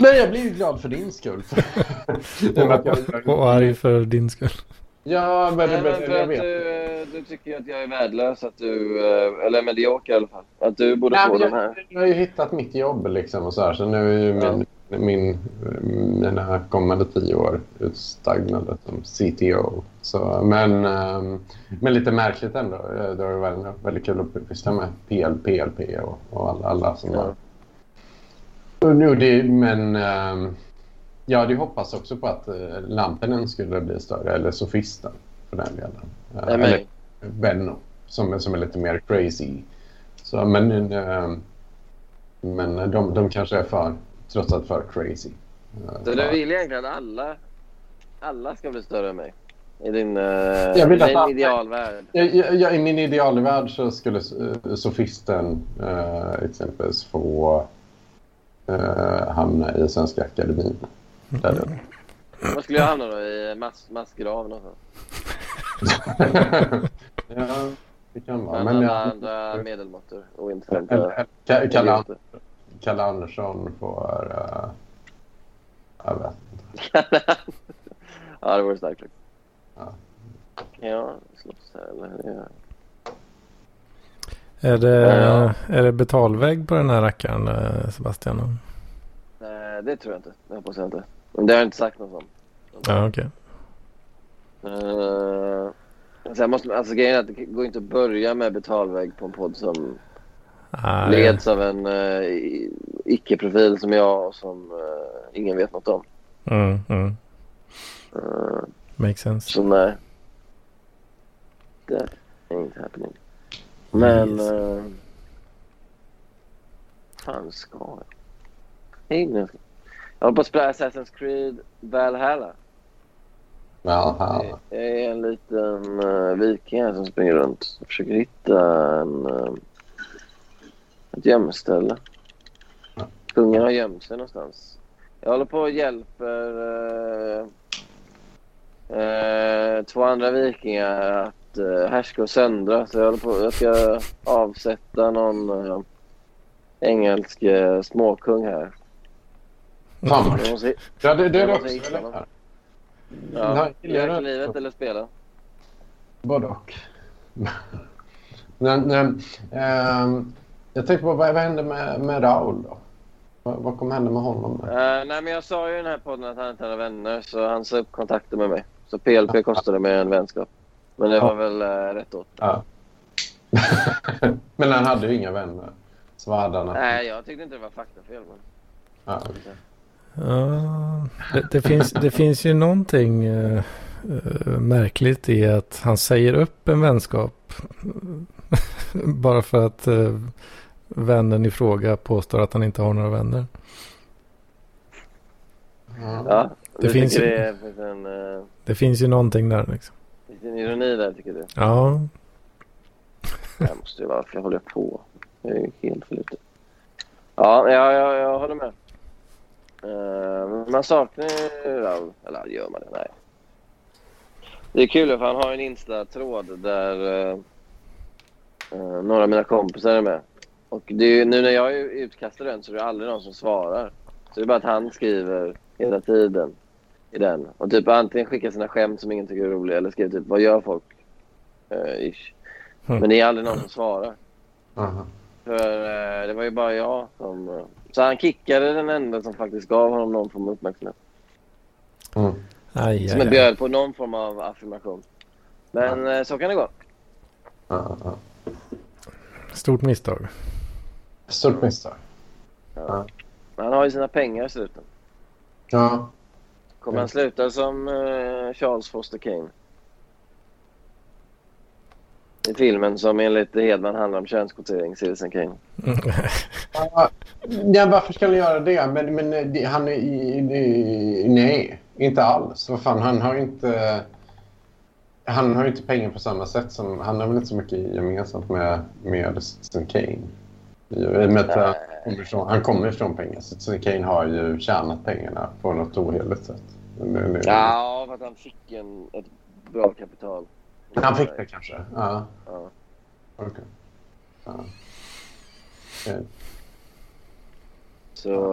Nej, jag blir ju glad för din skull. Och arg för din skull. Ja, men, Nej, men, men för jag att vet. du, eh, du tycker att jag är värdelös, att du, eh, eller medioker i alla fall. Att du borde Nej, få den jag, här. jag har ju hittat mitt jobb liksom och så här. Så nu är ju min, min, mina kommande tio år utstagnade som CTO. Så, men, ehm, men lite märkligt ändå. Det har varit väldigt kul att pyssla med PL, PLP och, och alla, alla som har... Det, men ehm, jag hade hoppats också på att uh, Lampinen skulle bli större, eller Sofisten för den delen. Eh, Nej, eller Benno som, är- som är lite mer crazy. Så, men eh, men de, de kanske är för, trots allt för crazy. Så du vill egentligen att alla, alla ska bli större än mig? I din, uh, att din alla- idealvärld? Jag, I min idealvärld så skulle uh, Sofisten uh, exempelvis få eh, hamna i Svenska Akademin. Där det- Var skulle jag hamna då? I mas massgraven och så? ja, det kan vara. Men alla andra medelmåttor och intressanta. Kalle Andersson får... Uh, jag vet inte. ja, det vore starkt faktiskt. Ja. Jag slåss här eller? Är det, Ja. är det betalvägg på den här rackaren eh, Sebastian? Nej, det tror jag inte. Det hoppas jag inte. Men det har jag inte sagt något om. Ja okej. Uh, alltså jag måste, alltså grejen är att det går inte att börja med betalvägg på en podd som Nej, leds av en uh, icke-profil som jag och som eh, ingen vet något om. Mm, mm. Uh, Makes sense. så nej. Det ain't happening. Men... Yes. Uh, fan ska jag? Hej nu. Jag håller på att spela Assassin's Creed Valhalla. Ja, ja. Jag är en liten uh, viking här som springer runt och försöker hitta en, uh, ett gömställe. Kungen har gömt sig någonstans. Jag håller på och hjälper uh, uh, två andra vikingar att uh, härska och söndra. Så jag, håller på, jag ska avsätta någon uh, engelsk uh, småkung här. Jag måste, Ja, det, det är Jag det också. Ja, gillar det. livet eller spela. Både och. men, men, ehm, jag tänkte på vad, vad hände med, med Raul då? Vad, vad kommer hända med honom? Uh, nej, men jag sa ju i den här podden att han inte hade vänner, så han sa upp kontakter med mig. Så PLP kostade mig en vänskap. Men det Ja. var väl uh, rätt åt. Ja. men han hade ju inga vänner. Så vad hade han? Nej, jag tyckte inte det var faktafel. Men... Ja. Ja, det, det, finns, det finns ju någonting eh, märkligt i att han säger upp en vänskap. bara för att eh, vännen i fråga påstår att han inte har några vänner. Ja. Ja, Det finns ju- det finns en, uh, Det finns ju någonting där liksom. finns en ironi där, tycker du? Ja, Det måste ju vara, jag håller på. Jag är ju helt för lite. Ja, jag, jag, jag håller med. Uh, man saknar ju Raul. Eller gör man det? Nej. Det är kul för han har en Insta-tråd där uh, uh, några av mina kompisar är med. Och det är ju, nu när jag i den så är det aldrig någon som svarar. Så det är bara att han skriver hela tiden i den. Och typ antingen skickar sina skämt som ingen tycker är roliga eller skriver typ vad gör folk? Uh, ish. Mm. Men det är aldrig någon som svarar. Aha. För eh, det var ju bara jag som... eh, så han kickade den enda som faktiskt gav honom någon form av uppmärksamhet. Mm. aj, Som aj, bjöd på någon form av affirmation. Men eh, så kan det gå. Stort misstag. Stort misstag. Ja. Han har ju sina pengar i slutet. Ja. Kommer han sluta som eh, Charles Foster Kane? I filmen som enligt Hedman handlar om könskvotering, Citizen Kane. Ja, Ja, varför ska han göra det? Men, men eh, det, han är... i- i- Nej, inte alls. Vad fan, han har inte... Han har ju inte pengar på samma sätt som... Han har väl inte så mycket gemensamt med, med Citizen Kane. I och med att han kommer ifrån, han kommer ifrån pengar. Så Kane har ju tjänat pengarna på något oheligt sätt. Det- det- Ja, för att han fick en, ett bra kapital. Han fick det kanske? Ja. Ja. Okej. Ja. Okej. Så,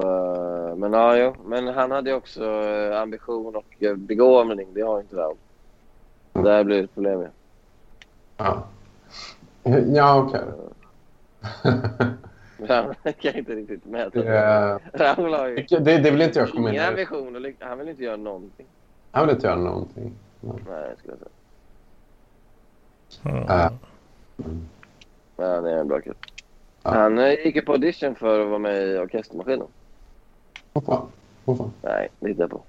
eh, men ja, jo. Men han hade ju också eh, ambition och eh, begåvning. Det har inte Raul. Mm. Där blir det ett problem. Ja, ja okej. Raul kan inte riktigt mäta Det, är- Raul har ju det, det vill inte jag komma in i. ly- Han vill inte göra någonting. Han vill inte göra någonting. Nej, skulle jag säga. Mm. Ja. Men han är en bra kille. Ja. Han eh, gick ju på audition för att vara med i Orkestermaskinen. Vad fan. Vad fan. Nej, det hittar jag på.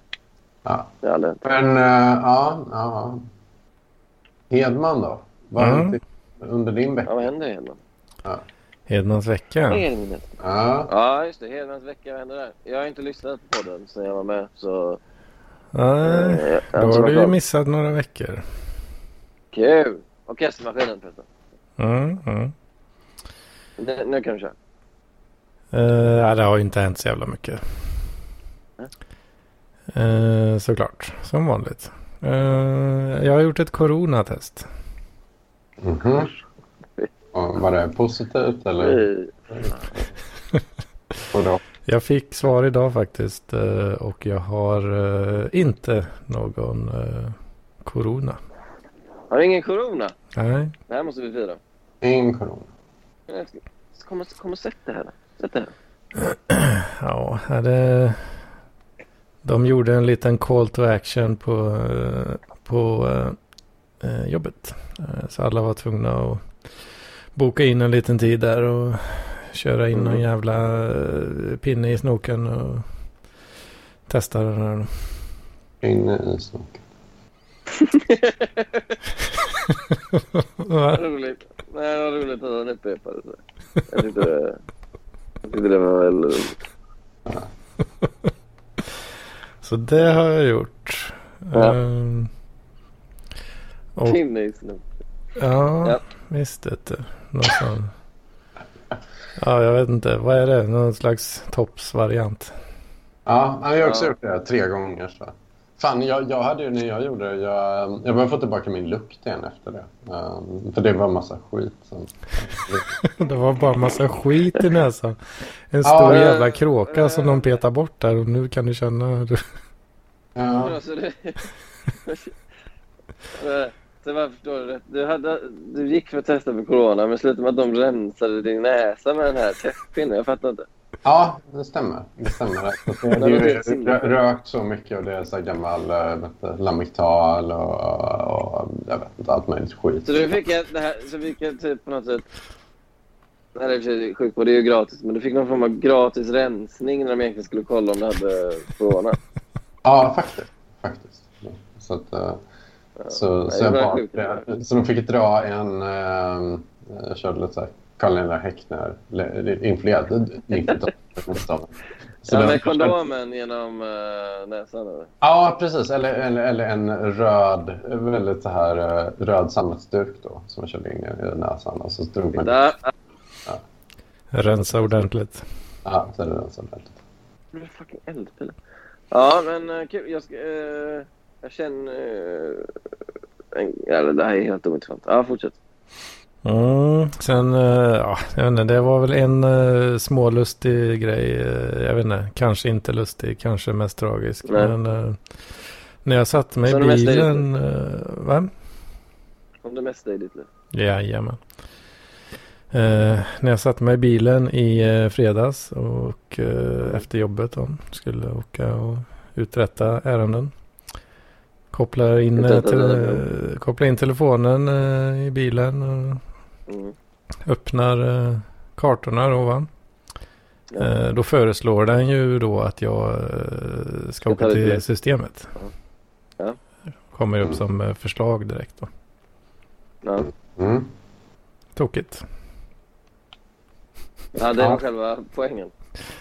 Ja. Det har aldrig. Men äh, ja, ja. Hedman då? Vad Mm. under din Ja, vecka? vad händer egentligen? Hedmans vecka. Ja. Ja, just det. Hedmans vecka. Vad hände där? Jag har inte lyssnat på podden sen jag var med. Så... Nej, eh, då har du ju missat några veckor. Kul! Orkestermaskinen förresten. Mm, mm. Nu, nu kan du köra. Uh, ja, det har ju inte hänt så jävla mycket. Eh, såklart, som vanligt. Eh, jag har gjort ett coronatest. Mhm. Och Var det positivt eller? Jag fick svar idag faktiskt eh, och jag har eh, inte någon eh, corona. Har du ingen corona? Nej, Det här måste vi fira. Ingen corona. Kom, kom och sätt det här. Sätt det här. ja, är det... De gjorde en liten call to action på, på jobbet. Så alla var tvungna att boka in en liten tid där och köra in någon Mm. jävla eh, pinne i snoken och testa den här. Inne i snoken. Va? roligt. Nej, det var roligt att han upprepade det. Jag tyckte det, jag tyckte det var väldigt roligt. Så det har jag gjort. Ja. Ehm, och, Pinne i snok. ja, Ja. visst du. Någon. Ja, jag vet inte. Vad är det? Någon slags toppsvariant. Ja, jag har också Ja. gjort det tre gånger. Så. Fan, jag, jag hade ju när jag gjorde det, jag, jag började få tillbaka min lukt igen efter det. Um, för det var massa skit. Som, Det var bara massa skit i näsan. En Ja, stor eh, jävla kråka som eh. de petar bort där och nu kan du känna. hur du- ja, Det... Så vad förstår du? Du, hade, du gick för att testa för corona men slutade med att de rensade din näsa med den här testpinnen. Jag fattar inte. ja, det stämmer. Det stämmer. Är ju rö- rökt så mycket och det är så här gammal du, Lamictal och, och jag vet inte, allt möjligt skit. Så du fick det här, så fick ett typ på något sätt... Det är i och för sjukvård, det är ju gratis. Men du fick någon form av gratis rensning när de egentligen skulle kolla om du hade corona. Ja, faktiskt. faktiskt. Så att... Så, så, jag så de fick dra en... Eh, jag körde lite så här Karl Lennart Häckner influerad. Så Ja, med kondomen genom uh, näsan eller? Ja, precis. Eller, eller, eller en röd, väldigt så här eh, röd sammetsduk då som jag körde in i, i näsan. Och så drog man... Där. Rensa ordentligt. Ja, så är det den som är Det är fucking eldpil. Ja, men uh, kul. Jag, ska, jag känner... Uh, en, eller det här är helt ointressant. Ja, fortsätt. Mm. Sen, eh, ja, jag vet inte, det var väl en uh, smålustig grej. eh, jag vet inte, kanske inte lustig, kanske mest tragisk. Nej. Men eh, när jag satte mig i bilen. Uh, va? Om det mesta i ditt liv. Jajamän. Eh, när jag satte mig i bilen i eh, fredags och eh, efter jobbet då, skulle åka och uträtta ärenden. Kopplar in, eh, te- kopplar in telefonen eh, i bilen och Mm. öppnar eh, kartorna då va. Ja. Då föreslår den ju då att jag ska åka det till till- systemet. Ja. Kommer upp som förslag direkt då. Ja. Mm. Tokigt. ja, det Ja. var själva poängen.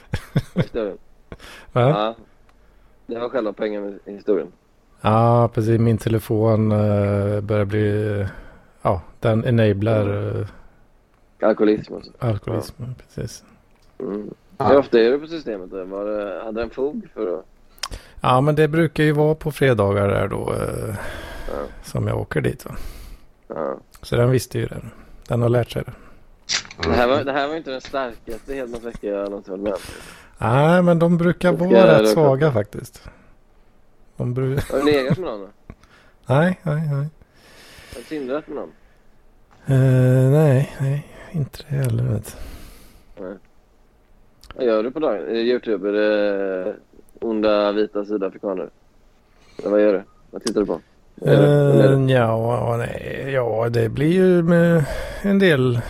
Historien. Va? Ja. Det var själva poängen med historien. Ja, precis. Min telefon uh, börjar bli... ja, den enablar uh, Alkoholism och så. alkoholism. Precis. Mm. Ja. Hur ofta är du på systemet? Då? Var det, hade den fog för att... Ja, men det brukar ju vara på fredagar där då eh, Ja. som jag åker dit. Va? Ja. Så den visste ju det. Den har lärt sig det. Det, här var, det här var inte den starkaste Hedmans vecka jag någonsin varit med om. Nej, men de brukar vara rätt svaga faktiskt. De bru... Har du legat med någon då? nej, nej, nej. Har du tindrat med någon? Eh, nej, nej, inte det heller. Vet. du. Vad gör du på dagen? Youtube? Är det onda vita sydafrikaner? Eller vad gör du? Vad tittar du på? Eh, ja, nej, ja, det blir ju med en del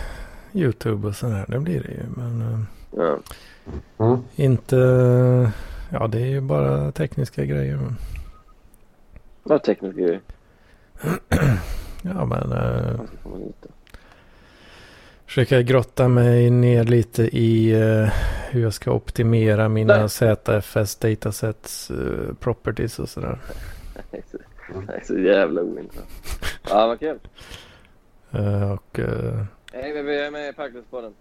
YouTube och sådär. Det blir det ju. Men eh, Ja. Mm. inte... Ja, det är ju bara tekniska grejer. men- Vad tekniska grejer? Ja, men... eh, försöka grotta mig ner lite i eh, hur jag ska optimera mina Nej. ZFS datasets uh, properties och sådär. Det är så- jävla ointressant. Ja, vad kul. Eh, och... eh, Hej, vi är med i Parklivspodden.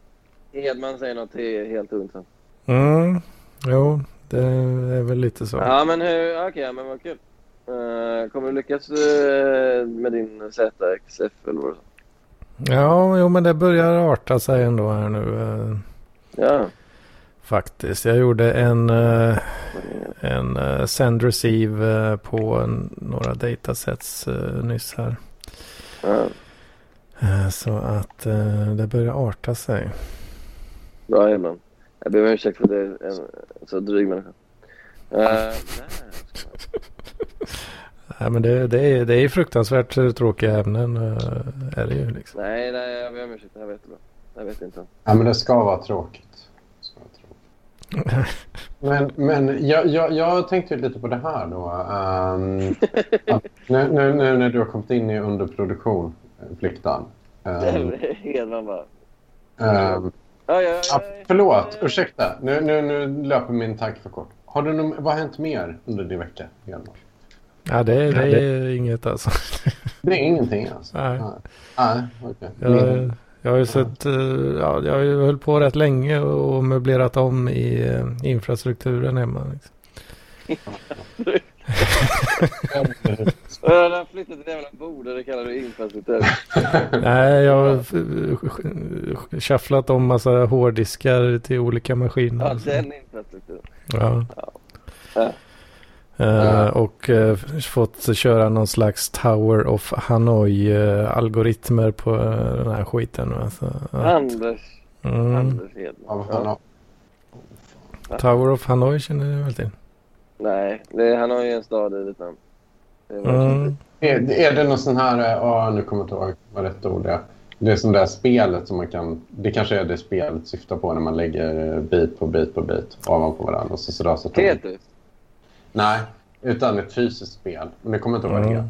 Hedman säger något he- helt ointressant. mm, jo, det är väl lite så. Ja, men hur... Okej, men vad kul. Uh, kommer du lyckas eh, med din ZXF eller vad det Ja, jo, men det börjar arta sig ändå här nu. eh, Ja. faktiskt. Jag gjorde en, eh, en eh, send receive eh, på några datasets eh, nyss här. ja. Eh, så att eh, det börjar arta sig. Hedman. Jag ber om ursäkt för att det är en så dryg människa. Uh. Nej, men det, det, är, det är fruktansvärt tråkiga ämnen. eh, är det ju liksom. Nej, nej, jag ber om ursäkt. Här var jättebra. Jag vet inte. Ja, men det ska vara tråkigt. Ska vara tråkigt. Men, men jag, jag, jag tänkte lite på det här då. att nu, nu, nu när du har kommit in i underproduktion, Fliktan. Um, Hedman bara... um, Ja, ja, ja, förlåt, ursäkta. Nu, nu, nu löper min tanke för kort. Har du någon, vad har hänt mer under din vecka? Hjalmar? Ja, det, det är inget alltså. Det är ingenting alltså? Nej. Nej, okej. Jag, jag har ju sett, eh, ja, jag har ju höll på rätt länge och möblerat om i eh, infrastrukturen hemma. Liksom. Har flyttat till jävla bord och det kallar du infrastruktur. Nej, jag har shufflat om massa hårddiskar till olika maskiner. Ja, den infrastrukturen. Ja. Ja. Eh, Ja. och eh, fått köra någon slags Tower of Hanoi-algoritmer på eh, den här skiten. va. Så, ja. Anders, mm. Anders Hedman. Ja, Tower of Hanoi känner du väl till? Nej, det, han har ju en stad i Vietnam. Mm. Är, är det någon sån här, ja nu kommer jag inte ihåg vad rätt ord är. Det är sån där spelet som man kan, det kanske är det spelet syftar på när man lägger bit på bit på bit ovanpå varandra. Och så, så, där, så tar man- Tetris. Nej, utan ett fysiskt spel. Men det kommer inte vad det Mm. är.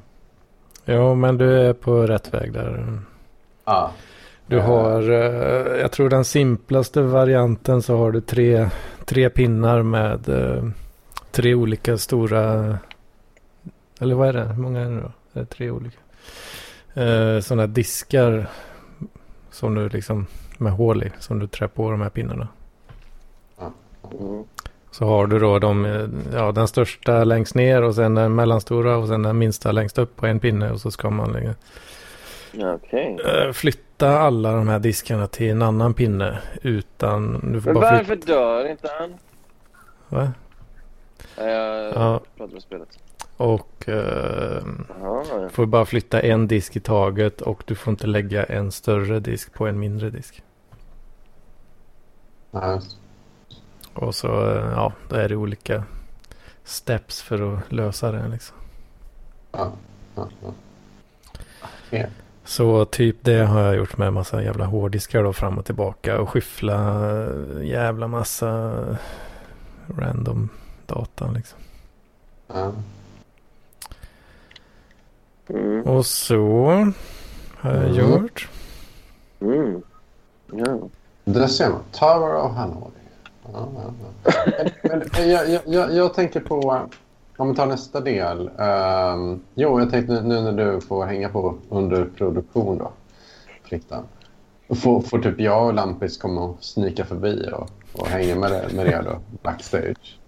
Jo, men du är på rätt väg där. Ja. Du Eh, har, eh, jag tror den simplaste varianten så har du tre, tre pinnar med eh, tre olika stora, eller vad är det? Hur många är det då? Är det tre olika? Sådana diskar som du liksom, med hål i, som du trär på de här pinnarna. Mm. Så har du då de, eh, ja, den största längst ner och sen den mellanstora och sen den minsta längst upp på en pinne och så ska man lägga, Okej. eh, flytta alla de här diskarna till en annan pinne utan... Du får Men bara varför flytta, dör inte han? va? Jag Ja. pratar om spelet. Och eh, Jaha, ja. får bara flytta en disk i taget och du får inte lägga en större disk på en mindre disk. Nej. Och så, eh, ja, då är det olika steps för att lösa det liksom. Ja. Ja. Ja. Så typ det har jag gjort med massa jävla hårddiskar då fram och tillbaka och skyffla eh, jävla massa random data liksom. Ja. Mm. Och så har jag Mm. gjort. Mm. Ja. Där ser man. Tower of Hanoi. Ja, ja, ja. Men, men jag, jag, jag, tänker på, om vi tar nästa del. Ehm, jo, jag tänkte nu när du får hänga på under produktion då, Friktan. får, får typ jag och Lampis komma och snika förbi och, och hänga med, det, med er då, backstage?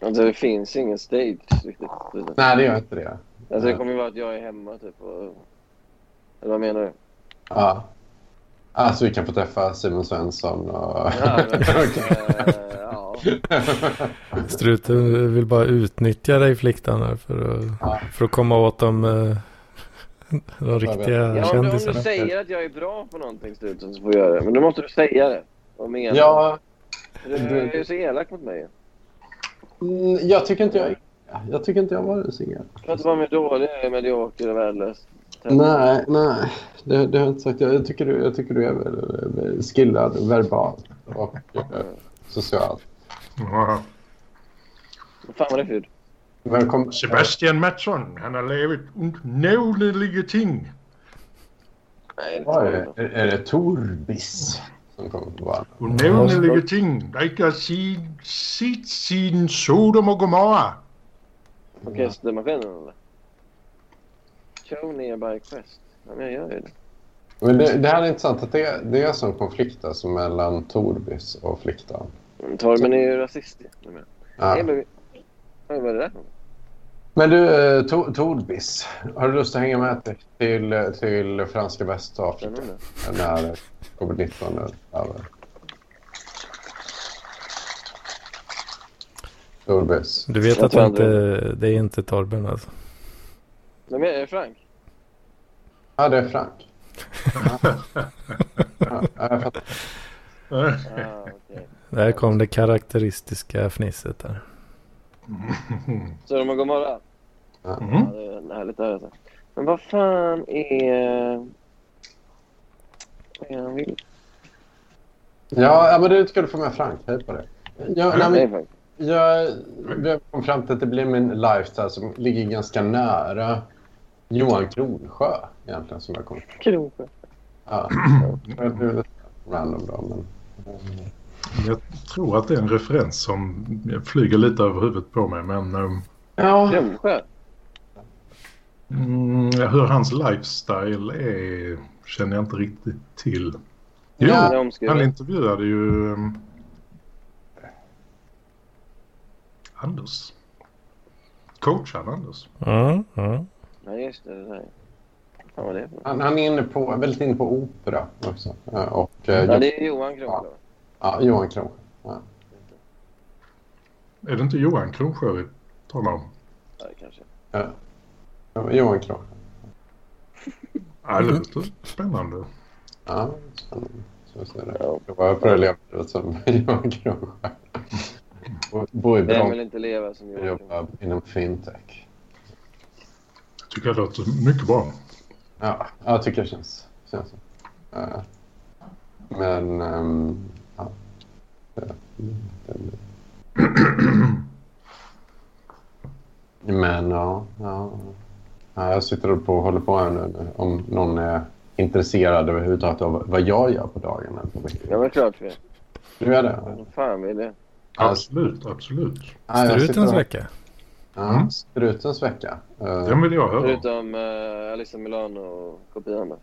Alltså det finns ingen stage riktigt. Nej, det gör inte det. Alltså det kommer ju vara att jag är hemma typ. Och... Eller vad menar du? Ja. Alltså vi kan få träffa Simon Svensson och... Ja, men, Okej. ja. Struten vill bara utnyttja dig fliktan här för att, Ja. för att komma åt de, eh, de riktiga Ja, om, du, om kändisarna. du säger att jag är bra på någonting Struten så får du göra det. Men då måste du säga det. Och mena Ja, det. Du är ju så elak mot mig. mm, jag tycker inte jag... Jag tycker inte jag var så elak. Du kan inte vara med dålig, jag medioker och värdelös. Nej, nej. Det, det har jag inte sagt. Jag, tycker, du, jag tycker du är skillad verbalt och eh, socialt. Ja. Vad fan var det för? Välkommen. Sebastian Mattsson, han har lavet unävneliga ting. Nej, är, är det Torbis som kommer på banan? Unävneliga ting. Set, set sin Sodom och Gomorra. Orkestermaskinen eller? Show nearby quest. Ja, men jag gör ju det. Men det, det här är intressant att det, det är som konflikt alltså mellan Torbis och Fliktan. Mm, Torben är ju rasist ju. Ja. Nej, men vad är det där? Men du, eh, To- Torbis. Har du lust att hänga med till, till, till franska Västafrika när covid-19 är över? Torbis. Du vet att inte, det är inte Torben alltså. Vem är det? Frank? Ja, det är Frank. Ja, ja, jag fattar. Ah, okej. Där kom det karaktäristiska fnisset där. Så de har Gomorra? Ja. Mm. Ja, det är härligt att höra. Men vad fan är... Vad är han vill? Ja, ja, men det ska du få med Frank. Hej på det. Ja, nej, Nej, men jag, jag kom fram till att det blir min lifestyle som ligger ganska nära Johan Kronsjö egentligen som jag kom Kronsjö. Ja, det är lite random då, men... Jag tror att det är en referens som flyger lite över huvudet på mig. Men um, Ja, Kronsjö? mm, hur hans lifestyle är känner jag inte riktigt till. Jo, Ja. Han intervjuade ju um, Anders. Coachade Anders. Ja, ja. Nej, just det. det han, han är inne på, väldigt inne på opera också. Ja, Och eh, Ja, Jo- det är Johan Kronsjö. ja, Johan Kronsjö. Ja. Är det inte Johan Kronsjö vi talar om? Ja, kanske. Ja. Johan Kronsjö. Ja, det låter spännande. Ja, spännande. Så ser det. Ja. Var på det levet som Johan Kronsjö. Bo- i Bronx vill inte leva som Johan Kronsjö? jobba inom fintech. Tycker jag låter mycket bra. Ja, jag tycker det känns, känns så. Ja. Men, ehm, ja. Det- det- Men ja, ja. ja, jag sitter på och håller på här nu om någon är intresserad överhuvudtaget av vad jag gör på dagarna. Ja, men klart vi är. Du är det? Fan vill det? Absolut, absolut. Ja, Strutens och- vecka. Ja, strutens vecka. Eh, Den vill jag höra. Förutom uh, Alissa Milano och kopian där.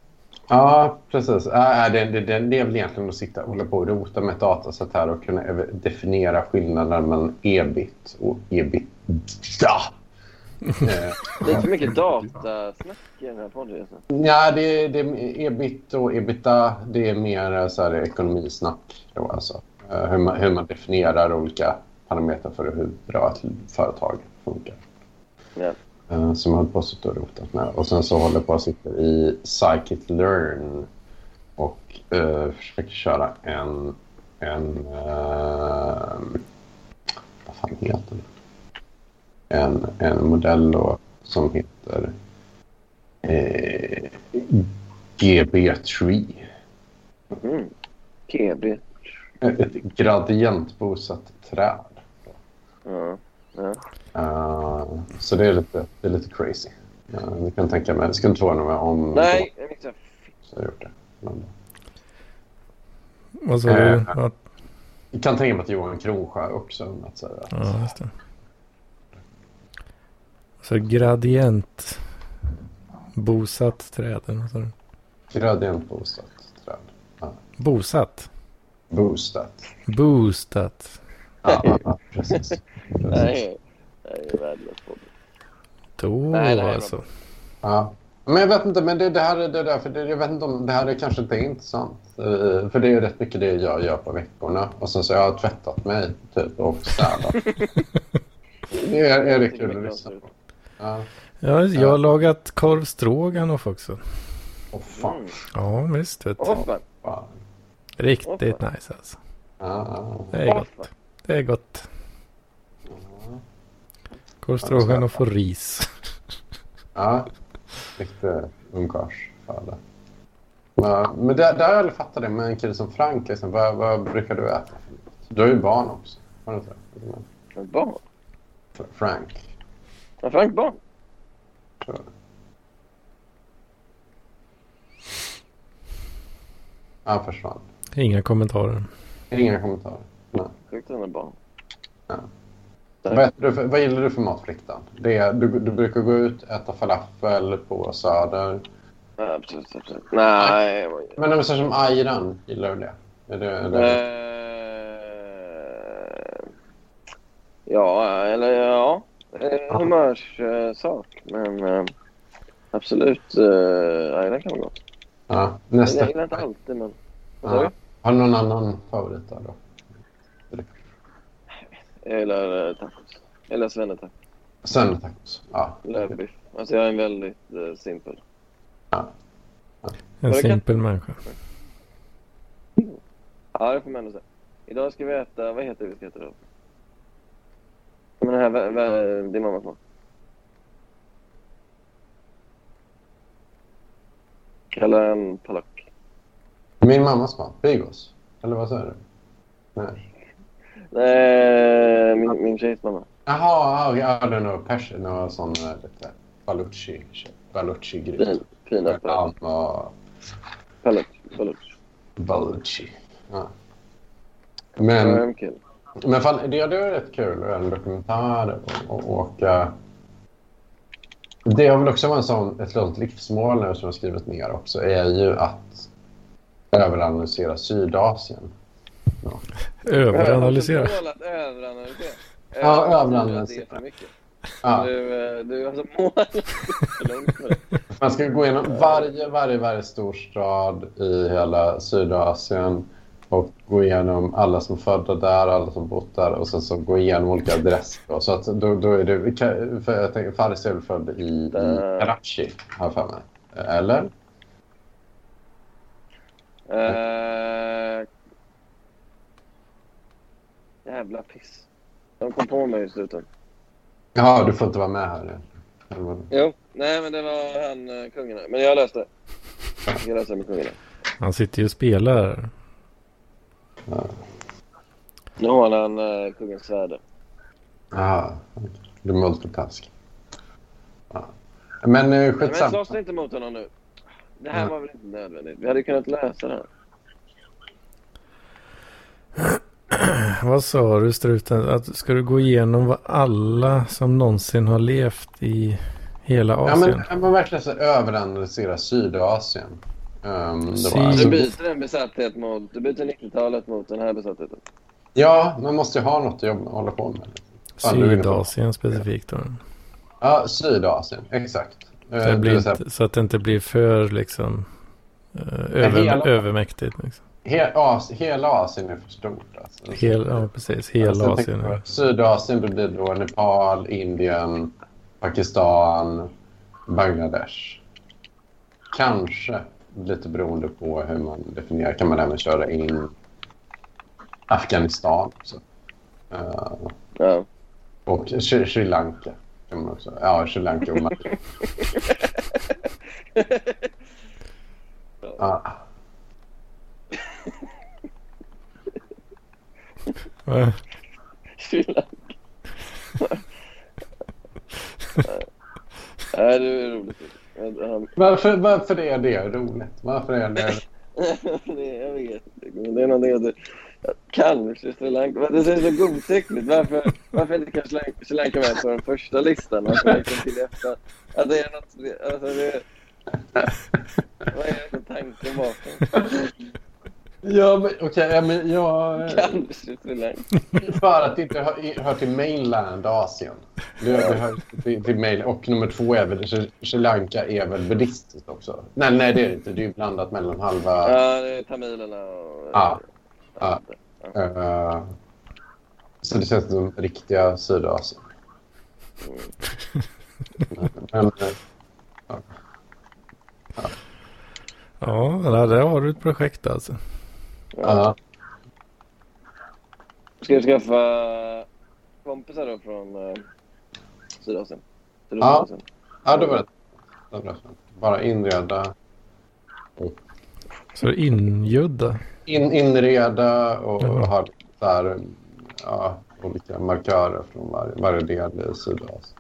Ja, precis. Ja, det, det, det, det är väl egentligen att sitta och hålla på och rota med ett datasätt här och kunna definiera skillnaden mellan ebit och ebitda. Eh, Lite för mycket datasnack i den här podden. nu. Ja, det, det, ebit och ebita, det är mer eh, så här, ekonomisnack. Då, alltså. Eh, hur, man, hur man definierar olika parametrar för hur bra ett företag funkar. Eh, som jag håller på att sitta och rotat med. Och sen så håller jag på att sitta i Scikit-learn och uh, försöker köra en... en uh, vad fan heter det? En, en modell då, som heter eh, GB3. Mm. KB. Ett gradientbosatt träd. Ja. ja. Eh, så det är lite, det är lite crazy. Uh, vi kan tänka mig, det ska inte förvåna mig om Nej, jag mixar. jag har gjort det. Men, Vad sa Eh, du? Ja, jag kan tänka mig att Johan Kronsjö också att säga. ja, just det. Så gradient. Bosatt träd. sa du? Gradientboostat träd. Bosatt. Boostat. Boostat. Ja, ja, ja, precis. precis. Nej, det är värdelöst. Då Nej, nej, alltså. Ja. Men jag vet inte, men det, det här är det där, för det, jag vet inte om det här är kanske inte är intressant. Eh, För det är ju rätt mycket det jag gör på veckorna. Och sen så har jag tvättat mig typ och städat. det är, är det kul att lyssna på. Ja. Ja, jag har lagat korv stroganoff också. Åh fan. Mm. Ja, visst. Vet du. Fan. fan. Riktigt nice alltså. Ja, ja, Det är gott. Det är gott. ja. Korv och ris. ja. Riktig ungkarlsföda. Ja, men där, där har jag aldrig fattat det med en kille som Frank. Liksom. Vad, vad brukar du äta? Du har ju barn också. Har du inte det? Barn? Fr- Frank. Har Frank barn? tror jag. Han försvann. Inga kommentarer. Inga kommentarer. Nej. Sjukt har barn. Ja. Nej. Vad, äter du för, vad gillar du för mat, Fliktan? Det är, du, du brukar gå ut, äta falafel på Söder. Ja, absolut, absolut. Nej, vad- Men om som ayran, gillar du det? Är det, är det Eh, ja, eller ja. Eh, Humörssak. Men eh, absolut. Eh, nej, den kan vara gott. ja, Men nästa. jag gillar inte alltid, men... Ja. Har du någon annan favorit där då? Gillar eh, tacos. Eller svennetacos. Söndertacos. Ja. Lövbiff. Alltså jag är en väldigt eh, simpel. En Var det simpel människa. Ja, det får man ändå säga. Idag ska vi äta... Vad heter det vi ska äta då? Men den här... vä- vä- Din mammas mat. Kallar den palack. Min mammas mat. Bigos. Eller vad säger du? Nej. Nej, min, min tjejs mamma. Jaha, ja, det är nog pers, någon sån eh, lite palack. Lam och Palack. Palack. baluchi. Ja. Men, men fan, det, det är rätt kul att göra en dokumentär och, åka. Det har väl också varit en sån, ett sånt livsmål nu som jag skrivit ner också, är ju att överanalysera Sydasien. Överanalysera. Jag har målat överanalysera. Ja, överanalysera. Ja. Du, eh, du alltså. Man ska gå igenom varje, varje, varje storstad i hela Sydasien och gå igenom alla som är födda där, alla som bott där och sen så gå igenom olika adresser. då. Så att då, då är det, för jag tänker, Faris är väl född i, Karachi, har jag för mig. Eller? Eh, jävla piss. De kom på mig i slutet. Ja, du får inte vara med här. Eller vad? Jo, nej men det var han eh, kungen här. Men jag löste det. Jag lösa det med kungen här. Han sitter ju och spelar. Nu har han uh, kungens svärd. Ja, du multitask. Ja. Men eh, Men skitsamma. slåss inte mot honom nu. Det här Nej. var väl inte nödvändigt. Vi hade kunnat lösa det här. Vad sa du struten? Att ska du gå igenom vad alla som någonsin har levt i hela Ja, Asien? men, ja, men verkligen så överanalysera Sydasien. Um, var, Syd- Du byter en besatthet mot... Du byter 90-talet mot den här besattheten. ja, man måste ju ha något att hålla på med. Fan, Sydasien specifikt då. Ja, Sydasien, exakt. Eh, Så, det det blir så att det inte blir för liksom eh, över, hela- övermäktigt. Liksom. He, As, hela Asien är för stort. Alltså. Hel, ja, precis. Hela Alltså, Asien. på Sydasien blir då Nepal, Indien, Pakistan, Bangladesh. Kanske, lite beroende på hur man definierar, kan man även köra in Afghanistan också. Eh, Ja. och Sri, Sri Lanka. Kan man också. Ja, Sri Lanka och Mali. ja. Sri Lanka. Nej, det är roligt. Han- Varför, varför är det roligt? Varför är det... det, jag vet inte. Men det är någonting att det, kanske Sri Lanka. Det är så godtyckligt. Varför, varför inte kanske Sri Lanka- med på den första listan? Varför liksom till efter? Att det är något... Alltså det, vad är det för tanke bakom. Ja, men okej. ja, men jag... Kanske Sri Lanka. För att det inte hör, hör till mainland Asien. Det, det hör till, till main, och nummer två är väl Sri- Lanka är väl buddhistiskt också. Nej, nej det är det inte. Det är blandat mellan halva... Ja, det är tamilerna och... Ja. Ja. eh, så det känns som riktiga Sydasien. Men, eh, Ja, där där har du ett projekt alltså. Ja. Ska du skaffa kompisar då från uh, Sydasien? Ja. Ja, det var det. det. var det. Bara inreda, Så ingödda. in, inreda och Jaha. ha så här, ja, olika markörer från varje, varje del i Sydasien.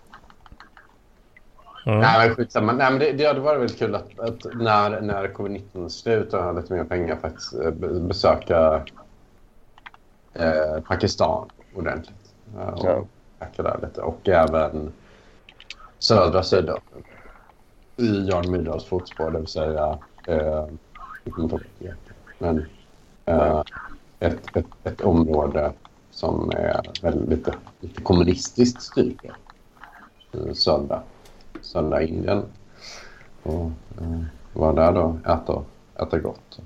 Nej, men skitsamma. Nej, men det, det hade varit väldigt kul att, att när, när covid-19 är slut och jag har lite mer pengar faktiskt eh, be- besöka eh, Pakistan ordentligt. Eh, och Ja. knacka där lite. Och även södra Sydafrika. I Jan Myrdals fotspår, det vill säga... Eh. Men eh, ett, ett, ett område som är väldigt lite, lite kommunistiskt styrt. eh, Södra Indien. Och eh, vara där då, äta, äta gott.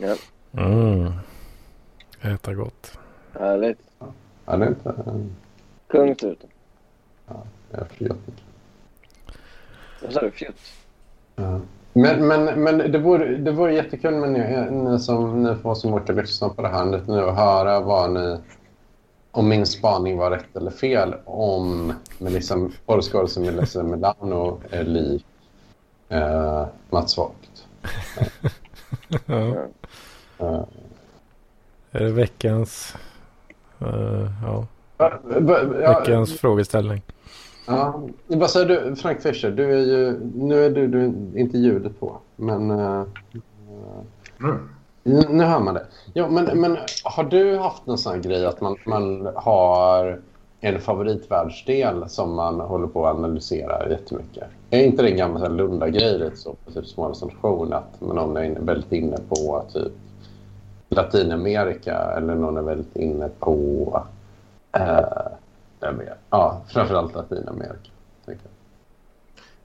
Ja, Mm. Äta gott. härligt. Ja, det är inte... eh, Kungsruten. Jag är för jättemycket. Vad sa du? Fjutt? Ja. Men, men, men det, vore, det vore jättekul med ni, ni, som, ni få som orkar lyssna på det här nu och höra vad ni, om min spaning var rätt eller fel om Melissa, porrskådisen Melissa Milano är lik eh, Mats Vogt. Ja. Eh, Är det veckans, eh, ja, veckans frågeställning? Ja, vad säger du, Frank Fischer? Du är ju, nu är du, du är inte ljudet på, men eh, nu. hör man det. Ja, men, men har du haft någon sån här grej att man, man har en favoritvärldsdel som man håller på att analysera jättemycket? Är inte det en gammal Lunda-grej lite så på typ Smålands Nation att någon är inne, väldigt inne på typ Latinamerika eller någon är väldigt inne på eh, ja, framförallt Latinamerika.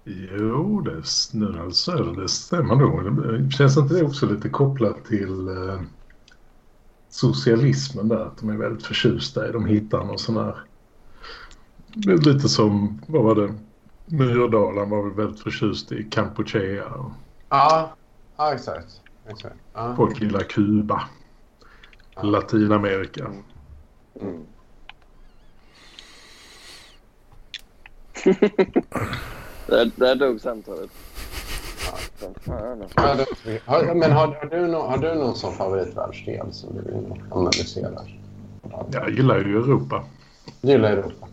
Jo, det, du säger det, det stämmer nog. Känns inte det också lite kopplat till eh, socialismen där? Att de är väldigt förtjusta i de hittar någon sån här... Det är lite som, vad var det? Myrdalen var väl väldigt förtjust i Kampuchea och Ja, ja exakt. exakt. Ja. folk gillar Kuba. Latinamerika. Mm. där, där dog samtalet. Har, men har, har, du no, har du någon sån favoritvärldsdel som du analyserar? Jag gillar ju Europa. Du gillar Europa.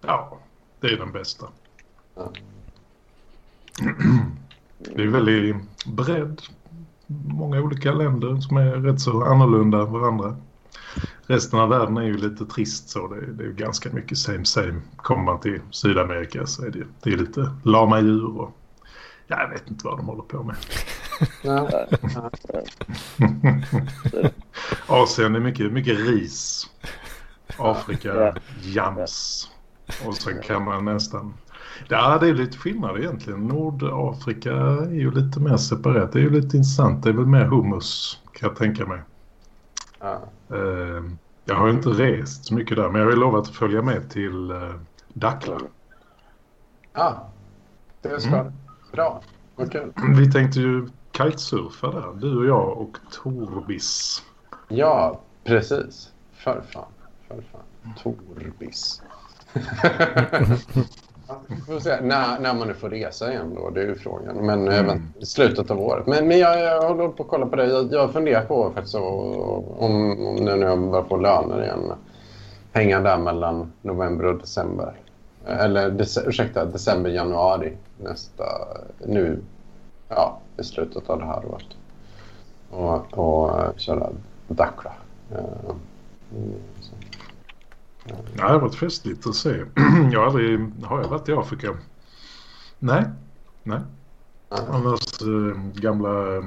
Ja, det är den bästa. Ja. Det är väldigt bredd. Många olika länder som är rätt så annorlunda varandra. Resten av världen är ju lite trist så. Det är, det är ju ganska mycket same same. Kommer man till Sydamerika så är det, det är lite lama djur och ja, jag vet inte vad de håller på med. Asien är mycket, mycket ris. Afrika, Ja. jams. Och sen kan man nästan... Ja, det är lite skillnad egentligen. Nordafrika är ju lite mer separat. Det är ju lite intressant. Det är väl mer hummus kan jag tänka mig. Ja. Eh, jag har inte rest så mycket där men jag har lovat att följa med till eh, Dakhla. ja, det ska Mm. Bra, vad kul. Vi tänkte ju kitesurfa där. Du och jag och Torbis. Ja, precis. För fan. För fan. Torbis. När, när man nu får resa igen då, det är ju frågan. Men även i slutet av året. Men, men jag, jag håller på att kolla på det. Jag, jag funderar på faktiskt att- om, om nu när jag börjar få löner igen. Hänga där mellan november och december. Eller dece, ursäkta, december, januari nästa, nu, ja, i slutet av det här året. Och, och eh, köra Dakra. Eh, mm. Ja, det har varit festligt att se. Jag har aldrig... Har jag varit i Afrika? Nej. Nej. Annars eh, gamla eh,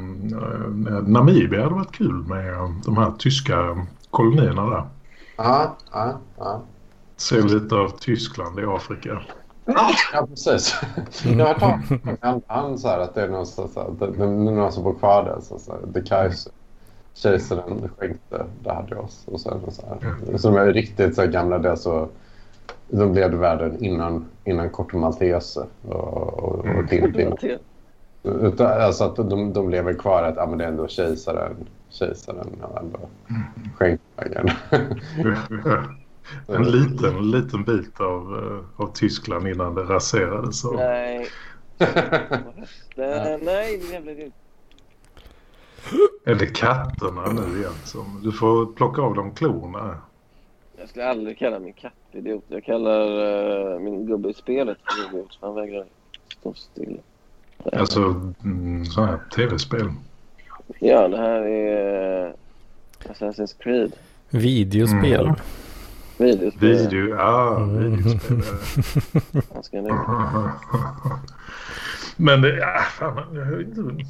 Namibia hade varit kul med eh, de här tyska kolonierna där. Ja, ja, ja. Se lite av Tyskland i Afrika. Ja, precis. Jag har hört talas om så här att det är någon, så, så, att det, det är någon som bor kvar där. Så, så, the Kaiser. Kejsaren skänkte det här till oss. Och sen, så, här. så de är riktigt så här, gamla. Det så, de levde världen innan, innan Corto Maltese och, och, och Tintin. Utan, alltså att de, de lever kvar att ah, men det är ändå kejsaren. Kejsaren har ändå skänkt vägen. En liten, en liten bit av, eh, av Tyskland innan det raserades. Så. Nej. det, nej, det jävla idiot. Är det katterna nu igen? Som, du får plocka av dem klorna. Jag skulle aldrig kalla min katt idiot. Jag kallar uh, min gubbe i spelet för idiot. Han vägrar stå still. Alltså mm, sådana här tv-spel. Ja, det här är uh, Assassin's Creed. Videospel. Mm. Videospel. Video, ja, Mm. videospel. Han ska nu. men det, ja, fan, jag vet inte.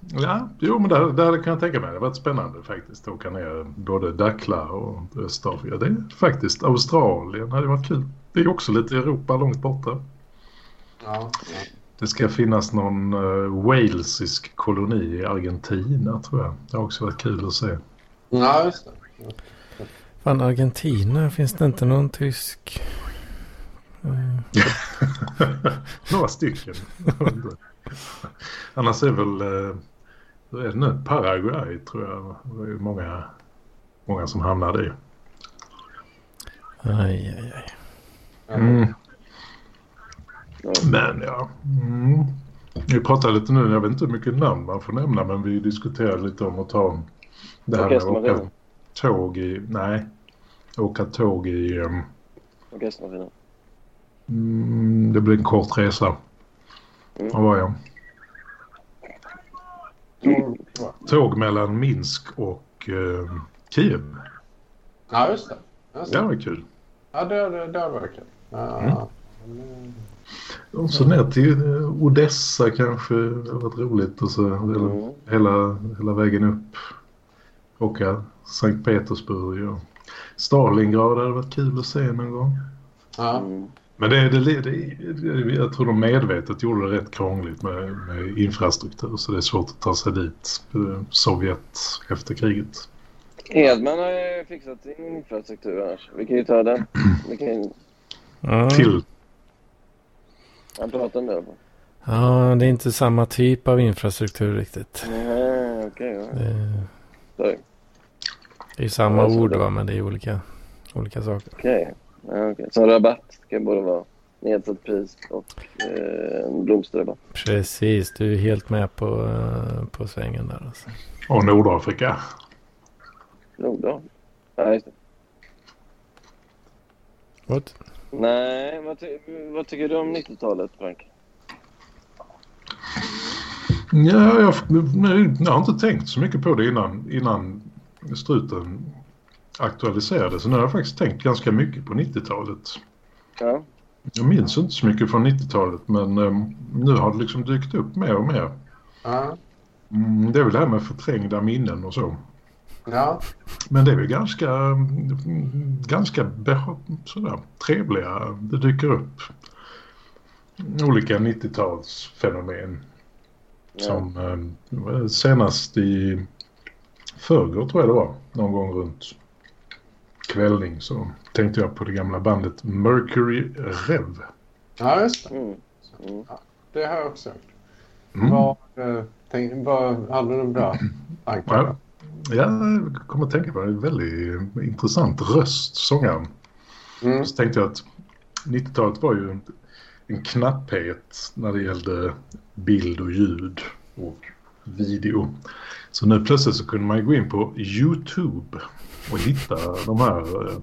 Ja, jo men det, det hade jag tänka mig. Det hade varit spännande faktiskt att åka ner både Dakla och Östafrika. Det är faktiskt Australien hade varit kul. Det är också lite Europa långt borta. Ja. Det ska finnas någon uh, walesisk koloni i Argentina tror jag. Det har också varit kul att se. ja just det. Fan, Argentina, finns det inte någon tysk? Några stycken. Annars är väl uh, hur är det nu? Paraguay tror jag. Det är många, många som hamnar i. Aj, aj, aj. Mm. Men ja. Mm. Vi pratar lite nu, jag vet inte hur mycket namn man får nämna men vi diskuterar lite om att ta det här med att åka tåg i, nej, åka tåg i, um, Orkestermaskinen. mm, det blir en kort resa. Mm. Var var jag? Mm. Tåg mellan Minsk och eh, Kiev. Ja, just det. Just Det det. var kul. Ja, det, det, det varit kul. Ja. Och så ner till eh, Odessa kanske. Det har varit roligt. Och så Mm. hela, hela vägen upp. Åka Sankt Petersburg och Stalingrad hade varit kul att se någon gång. Ja. Mm. Men det, det, det, jag tror de medvetet gjorde det rätt krångligt med, med infrastruktur. Så det är svårt att ta sig dit. eh, Sovjet efter kriget. Edman har ju fixat sin infrastruktur annars. Vi kan ju ta den. Vi kan ju... Ja. Till Han pratar om det ja, det är inte samma typ av infrastruktur riktigt. Nej, okej. ja. Det, det är samma ord va, men det är olika, olika saker. Okej. Ja, okej. Så rabatt kan både vara nedsatt pris och eh, en blomsterrabatt. Precis, du är helt med på, eh, på svängen där alltså. och Nordafrika. Nordal. Ja, just det. What? Nej, vad, ty vad tycker du om 90-talet, Frank? Ja, jag, jag har inte tänkt så mycket på det innan, innan struten aktualiserades. Så nu har jag faktiskt tänkt ganska mycket på 90-talet. Ja. Jag minns inte så mycket från 90-talet men eh, nu har det liksom dykt upp mer och mer. Ja. Mm, det är väl det här med förträngda minnen och så. Ja. Men det är väl ganska, ganska sådär, trevliga. Det dyker upp olika 90-talsfenomen. ja. Som eh, senast i förrgår tror jag det var. Någon gång runt kvällning så tänkte jag på det gamla bandet Mercury Rev. ja, just det. Mm. Mm. Det har jag också gjort. Mm. Vad, eh, tänk, vad, hade du några bra tankar? Ja. Jag kommer att tänka på det. En väldigt intressant röst, sångaren. Mm. Så tänkte jag att 90-talet var ju en, en knapphet när det gällde bild och ljud och video. Så nu plötsligt så kunde man ju gå in på YouTube och hitta de här eh,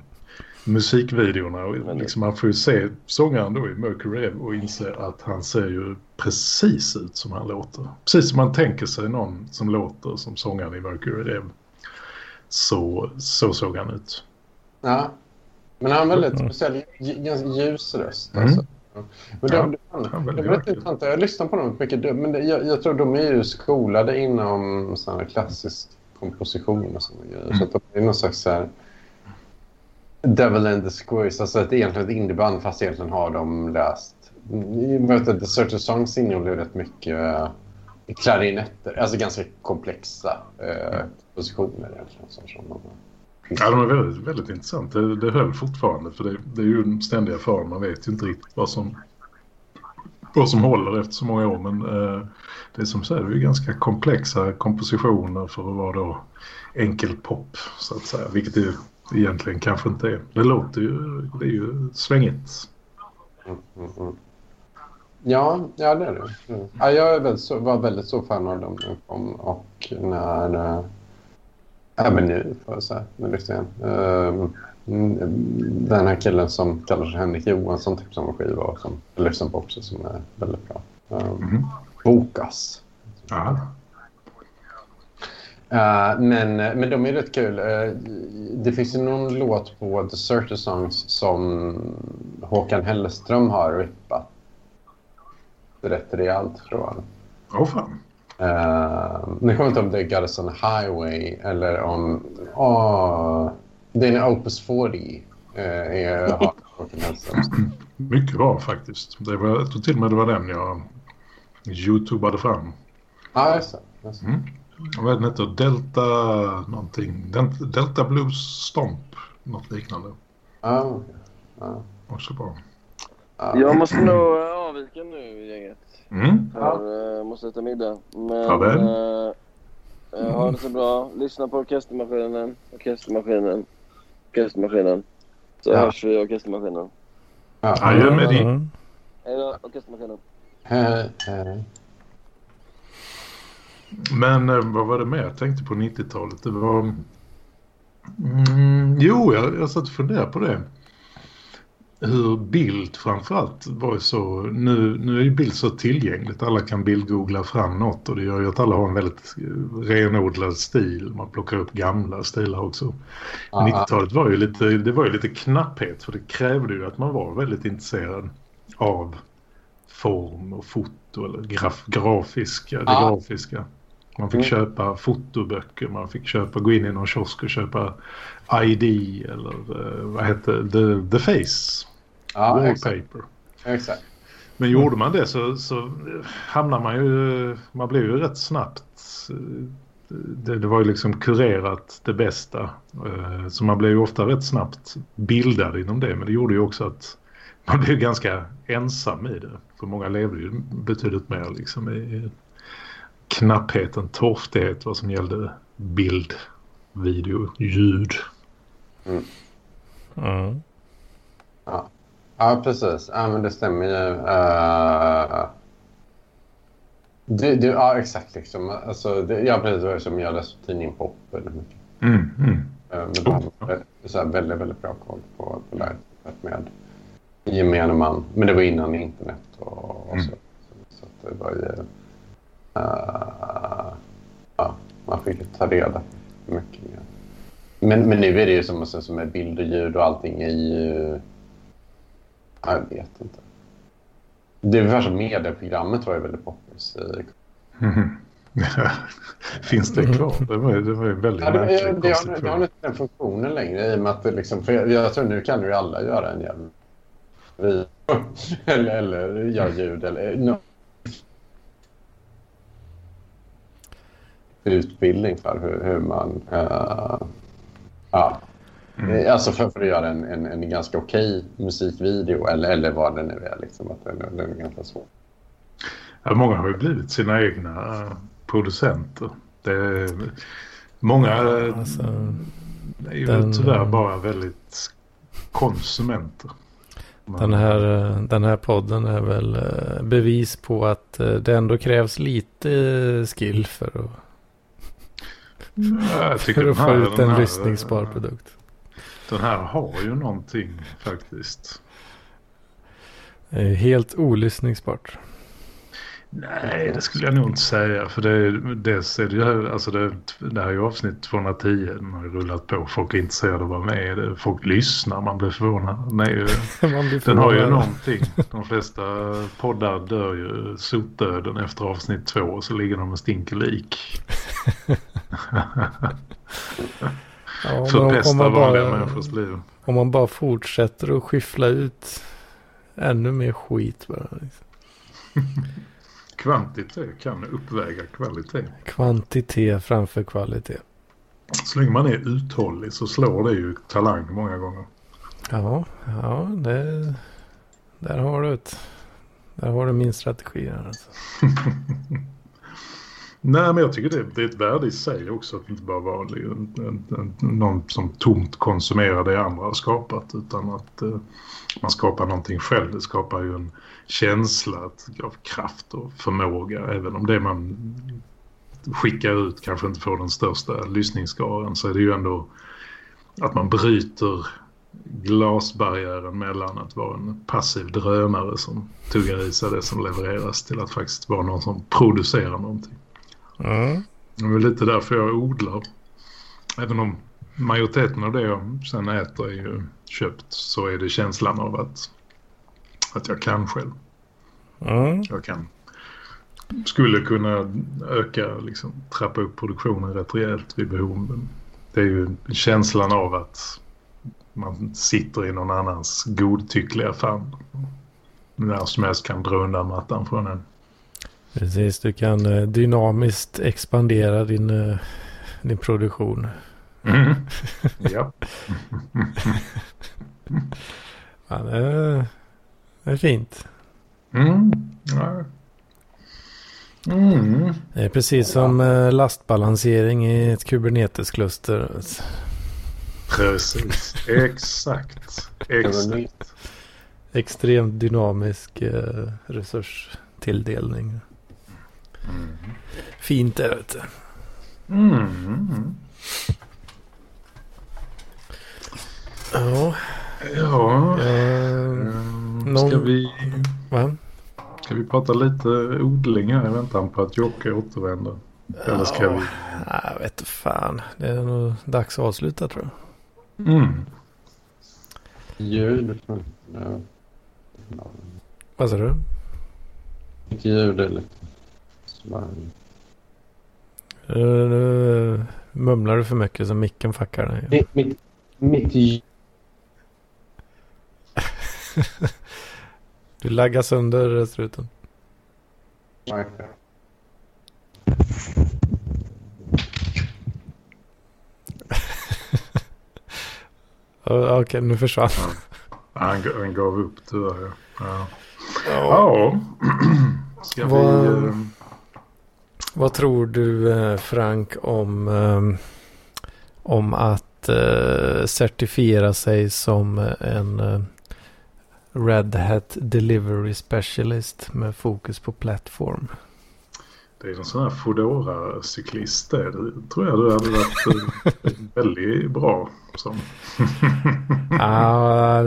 musikvideorna. Liksom man får ju se sångaren då i Mercury och inse att han ser ju precis ut som han låter. Precis som man tänker sig någon som låter som sångaren i Mercury Rev. Så, så såg han ut. Ja. Men han har en väldigt speciell, j- ganska ljus röst. Mm. Alltså. Men de, ja, de, väldigt de är intressanta. Jag lyssnar på dem mycket. Men det, jag, jag tror de är ju skolade inom sån klassisk komposition och såna grejer. Så att de är någon slags så här Devil and the Squiz. Alltså ett egentligen ett indieband fast egentligen har de läst. Vet The of Songs innehåller rätt mycket eh, klarinetter. Alltså ganska komplexa eh, kompositioner egentligen. Så, som de. Ja, de är väldigt, väldigt intressant. Det, det höll fortfarande för det, det är ju en ständiga fara. Man vet ju inte riktigt vad som, vad som håller efter så många år. Men eh, det är som säger, det är ganska komplexa kompositioner för att vara då enkel pop så att säga. Vilket det egentligen kanske inte är. Det låter ju, det är ju svängigt. Mm, mm, mm. Ja, ja, det är det. Mm. Ja, jag är väldigt, så, var väldigt stor fan av dem när de kom och när... Äh, även nu, får jag säga. Nu lyssnar jag den här killen som kallar sig Henrik Johansson tipsade om en skiva och som jag lyssnar på också som är väldigt bra. Um, Mhm. Bokas. Ja. Eh, men, men de är rätt kul. Eh, det finns ju någon låt på The Certain Songs som Håkan Hellström har rippat rätt rejält jag. Åh fan. Uh, nu kommer jag inte om det är Garrison Highway eller om... åh, det är en Opus 40. Uh, är, har Håkan Hellström. Mycket bra faktiskt. Det var, jag tror till och med det var den jag youtubade fram. Ja, just det. Mm. Vad den heter? Delta någonting. Del- Delta Blues Stomp. Något liknande. Ja, okej. Ja, Också bra. ja. Jag måste nog eh, avvika nu gänget. Mm. För eh, måste äta middag. Men Farväl. eh, eh, ha det så bra. Lyssna på orkestermaskinen. Orkestermaskinen. Orkestermaskinen. Så Ja. hörs vi i orkestermaskinen. Ja. Adjö med dig. Mm. Hej då orkestermaskinen. Hej, hej. Men eh, vad var det mer jag tänkte på 90-talet? Det var... Mm, jo, jag, jag satt och funderade på det. Hur bild framförallt var så... Nu, nu är ju bild så tillgängligt. Alla kan bildgoogla fram något och det gör ju att alla har en väldigt eh, renodlad stil. Man plockar upp gamla stilar också. Ja, 90-talet var ju lite, det var ju lite knapphet för det krävde ju att man var väldigt intresserad av form och foto eller graf, grafiska, det Ja. grafiska. Man fick Mm. köpa fotoböcker, man fick köpa, gå in i någon kiosk och köpa ID eller eh, vad hette The, the Face, ja exakt. Wallpaper. exakt. Men gjorde man det så, så hamnar man ju, man blev ju rätt snabbt, det, det var ju liksom kurerat det bästa. Eh, Så man blev ju ofta rätt snabbt bildad inom det. Men det gjorde ju också att man blev ganska ensam i det. För många levde ju betydligt mer liksom i knappheten, torftighet vad som gällde bild, video, ljud. Mm. Ja, precis. Ja, men det stämmer ju. Uh, det, det, ja, exakt. Liksom. Alltså, det, ja, precis. Det var som jag läste tidningen Pop väldigt mycket. Mm, mm. Uh, men de hade så här väldigt, väldigt bra koll på, på här med gemene man. Men det var innan internet och, och så. Så att det var ju... eh, ja, man fick ju ta reda på mycket mer. Men, men nu är det ju som, som med bild och ljud och allting är ju... Jag vet inte. Det är ungefär som medieprogrammet tror jag är väldigt poppis Mhm. Finns det kvar? Det var, det var ju väldigt Ja, det, märklig det, det, har, det har inte den funktionen längre i och med att det liksom, för jag, jag tror nu kan ju alla göra en jävla video eller, eller göra ljud eller no. utbildning för hur, hur man uh, ja. Mm. Alltså för, för att göra en, en, en ganska okej musikvideo eller, eller vad det nu är. Liksom, att den, den är ganska svår. Ja, många har ju blivit sina egna eh, producenter. Det är, många eh, Alltså, är ju den- tyvärr bara väldigt konsumenter. Man- den, här, eh, den här podden är väl eh, bevis på att eh, det ändå krävs lite eh, skill för att, Ja, för att få ut en lyssningsbar produkt. Den här har ju någonting faktiskt. Är Helt olyssningsbart. Nej, det skulle jag nog inte säga. För det, dels är det ju, alltså det, det här är ju avsnitt 210. Den har ju rullat på. Folk är intresserade av att vara med. Folk lyssnar, man blir förvånad. Nej, Man blir den har ju förvånad. någonting. De flesta poddar dör ju sotdöden efter avsnitt två. Och så ligger de och stinker lik. Ja, man vanliga bara, människors liv. om man bara fortsätter att skyffla ut ännu mer skit bara. Liksom. Kvantitet kan uppväga kvalitet. Kvantitet framför kvalitet. Så länge man är uthållig så slår det ju talang många gånger. Ja, ja det, där har du ett. Där har du min strategi. Alltså. Nej, men jag tycker det, det är ett värde i sig också att inte bara vara en, en, en, någon som tomt konsumerar det andra har skapat utan att eh, man skapar någonting själv. Det skapar ju en känsla av kraft och förmåga även om det man skickar ut kanske inte får den största lyssningsskaran så är det ju ändå att man bryter glasbarriären mellan att vara en passiv drönare som tuggar i sig det som levereras till att faktiskt vara någon som producerar någonting. Mm. Det är lite därför jag odlar. Även om majoriteten av det jag sen äter är ju köpt så är det känslan av att, att jag kan själv. Mm. Jag kan, skulle kunna öka, liksom, trappa upp produktionen rätt rejält vid behov. Det är ju känslan av att man sitter i någon annans godtyckliga famn. När som helst kan dra undan mattan från en. Precis, du kan eh, dynamiskt expandera din, eh, din produktion. Mm. ja. Ja, det, är, fint. Mm. Ja. Mm. Det är precis som eh, lastbalansering i ett Kubernetes-kluster. Precis, exakt. exakt. Extremt dynamisk resurstilldelning. Mm. Fint är det. vet du. Mm. Ja, Ja, eh, ehm, ska, någon- vi, va? ska vi prata lite odling här i väntan på att Jocke återvänder? Eller ska vi? Ja, jag vet fan. Det är nog dags att avsluta tror jag. Mm. Ljud. Ja. Vad sa du? Inte ljud är sådär. Uh, nu mumlar du för mycket så micken fuckar dig. Mitt, mitt, mitt. Du laggar sönder struten. Uh, Okej, nu försvann Han, han gav upp tyvärr. Ja. Ja. Ja. Ska Vad- vi... ehm, Vad tror du eh, Frank om, eh, om att eh, certifiera sig som en eh, Red Hat Delivery Specialist med fokus på plattform? Det är en sån här Foodora-cyklist det. Tror jag du hade varit väldigt bra som. Ah,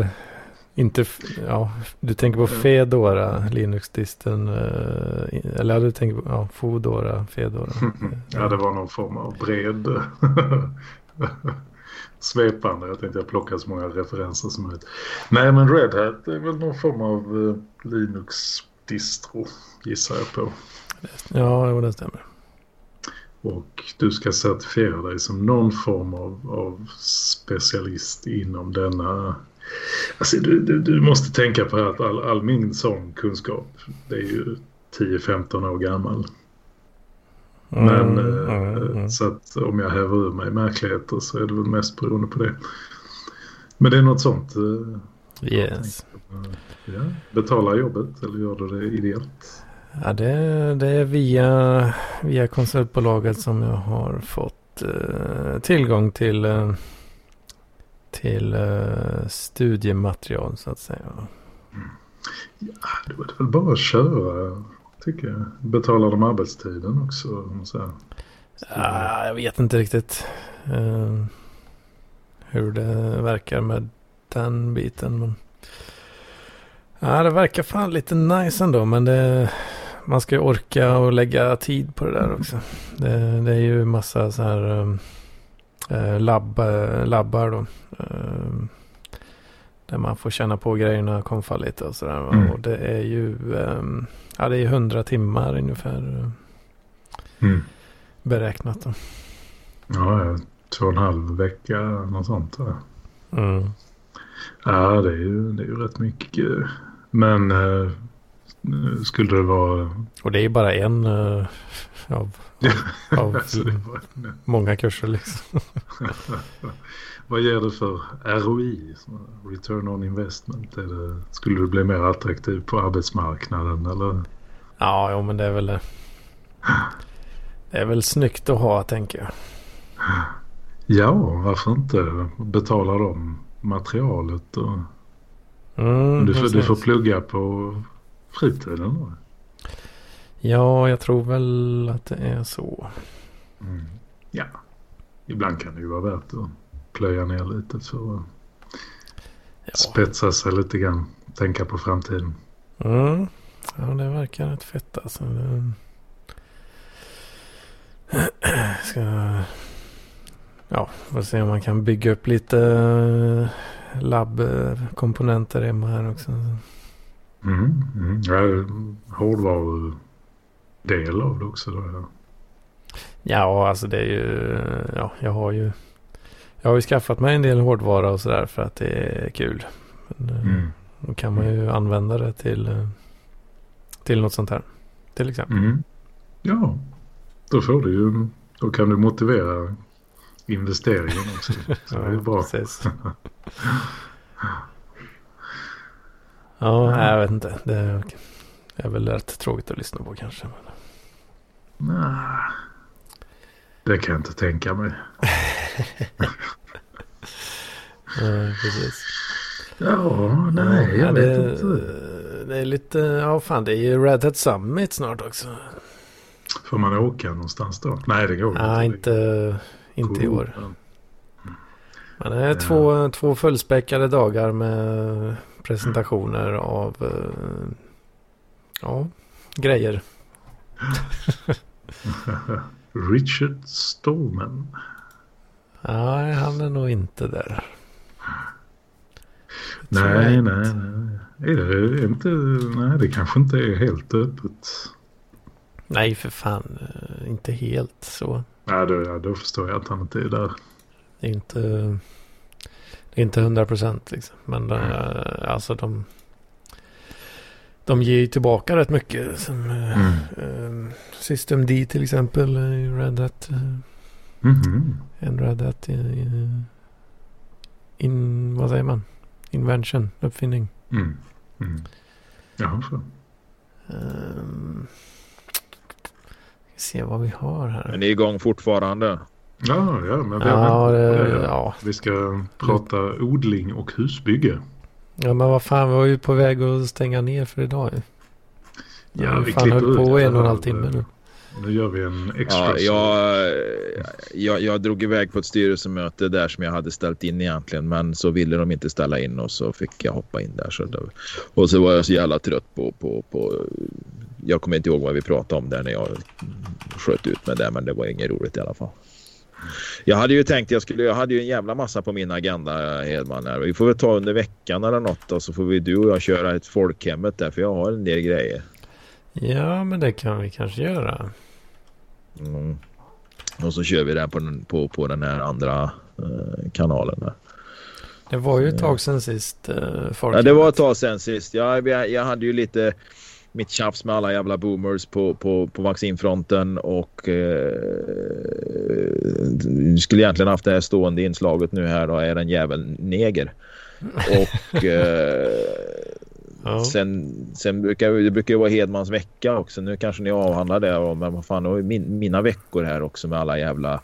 inte, ja, du tänker på Fedora, Linux-disten, eh, eller ja, du tänker på ja, Foodora, Fedora. ja, det var någon form av bred svepande. Jag tänkte jag plocka så många referenser som möjligt. Nej, men Red Hat är väl någon form av eh, Linux-distro gissar jag på. Ja, jo, det stämmer. Och du ska certifiera dig som någon form av, av specialist inom denna... Alltså du, du, du måste tänka på att all, all min sån kunskap det är ju 10-15 år gammal. Men Mm, eh, mm, mm. så att om jag häver ur mig märkligheter så är det väl mest beroende på det. Men det är något sånt. eh, Yes. Ja, betalar jobbet eller gör du det ideellt? Ja, det, det är via, via konsultbolaget som jag har fått eh, tillgång till, eh, till eh, studiematerial så att säga. Ja, då är det väl bara att köra tycker jag. Betalar de arbetstiden också? Så här. Ah, jag vet inte riktigt eh, hur det verkar med den biten. Men... Ja, det verkar fan lite nice ändå. Men det, man ska ju orka och lägga tid på det där också. Det, det är ju massa så här äh, labb, labbar då. Äh, där man får känna på grejerna, konfa lite och sådär. Mm. Och det är ju äh, ja, det är 100 timmar ungefär mm. beräknat. Då. Ja, två och en halv vecka, något sånt. Mm. Ja, det är, ju, det är ju rätt mycket. Men äh, skulle det vara... Och det är bara en äh, av, av, många kurser liksom. Vad ger det för ROI, return on investment? Det, skulle du bli mer attraktiv på arbetsmarknaden eller? Ja, jo, men det är väl det. Det är väl snyggt att ha, tänker jag. Ja, varför inte betala dem materialet och mm, du, får, du får plugga på fritiden då? Ja, jag tror väl att det är så. Mm. Ja, ibland kan det ju vara värt att plöja ner lite för att ja. spetsa sig lite grann. Tänka på framtiden. Mm. Ja, det verkar rätt fett alltså. Ska... Ja, får se om man kan bygga upp lite eh, labbkomponenter hemma här också. Mm, mm. Ja, hårdvarudel av det också då. Ja. ja, alltså det är ju... Ja, jag har ju... Jag har ju skaffat mig en del hårdvara och sådär för att det är kul. Men, eh, mm. Då kan man ju använda det till, eh, till något sånt här. Till exempel. Mm. Ja, då får du ju... Då kan du motivera investeringen också. Så det är bra. ja, jag vet inte. Det är väl rätt tråkigt att lyssna på kanske. Nej, det kan jag inte tänka mig. ja, precis. Ja, nej, jag vet det, inte. Det är lite, ja fan det är ju Red Hat Summit snart också. Får man åka någonstans då? Nej, det går Nej, inte. inte, inte i år. Men det är två, två fullspäckade dagar med presentationer av uh, ja, grejer. Richard Stallman. Nej, han är nog inte där. Nej, nej, nej. Är det inte, nej, det kanske inte är helt öppet. Nej, för fan. Eh, inte helt så. Nej, då, ja, då förstår jag att han inte är där. Det är inte, det är inte hundra procent liksom. Men mm. alltså de, de ger ju tillbaka rätt mycket. Som mm. äh, System D till exempel. Red Hat. Äh, mm. En Red Hat in, in, vad säger man? Invention, uppfinning. Mm. Mm. Jaha, så. Um, se vad vi har här. Men det är igång fortfarande. Ja, ja men vi, ja, det, ja. vi ska prata odling och husbygge. Ja, men vad fan, vi var ju på väg att stänga ner för idag ju. Ja, vi fan höll på en och en halv timme nu. Nu gör vi en extra. Ja, jag, jag, jag drog iväg på ett styrelsemöte där som jag hade ställt in egentligen. Men så ville de inte ställa in och så fick jag hoppa in där. Så det, och så var jag så jävla trött på, på, på... Jag kommer inte ihåg vad vi pratade om där när jag sköt ut med det. Men det var inget roligt i alla fall. Jag hade ju tänkt, jag, skulle, jag hade ju en jävla massa på min agenda Hedman. Här. Vi får väl ta under veckan eller något och så får vi du och jag köra ett folkhemmet där för jag har en del grejer. Ja men det kan vi kanske göra. Mm. Och så kör vi det på, den, på, på den här andra eh, kanalen. Där. Det var ju ett tag sedan sist. Eh, ja, det var ett tag sedan sist. Jag, jag, jag hade ju lite mitt tjafs med alla jävla boomers på, på, på vaccinfronten och eh, skulle egentligen haft det här stående inslaget nu här då är en jävel neger. Och eh, Ja. Sen, sen brukar det brukar vara Hedmans vecka också. Nu kanske ni avhandlar det. Men vad fan, min, mina veckor här också med alla jävla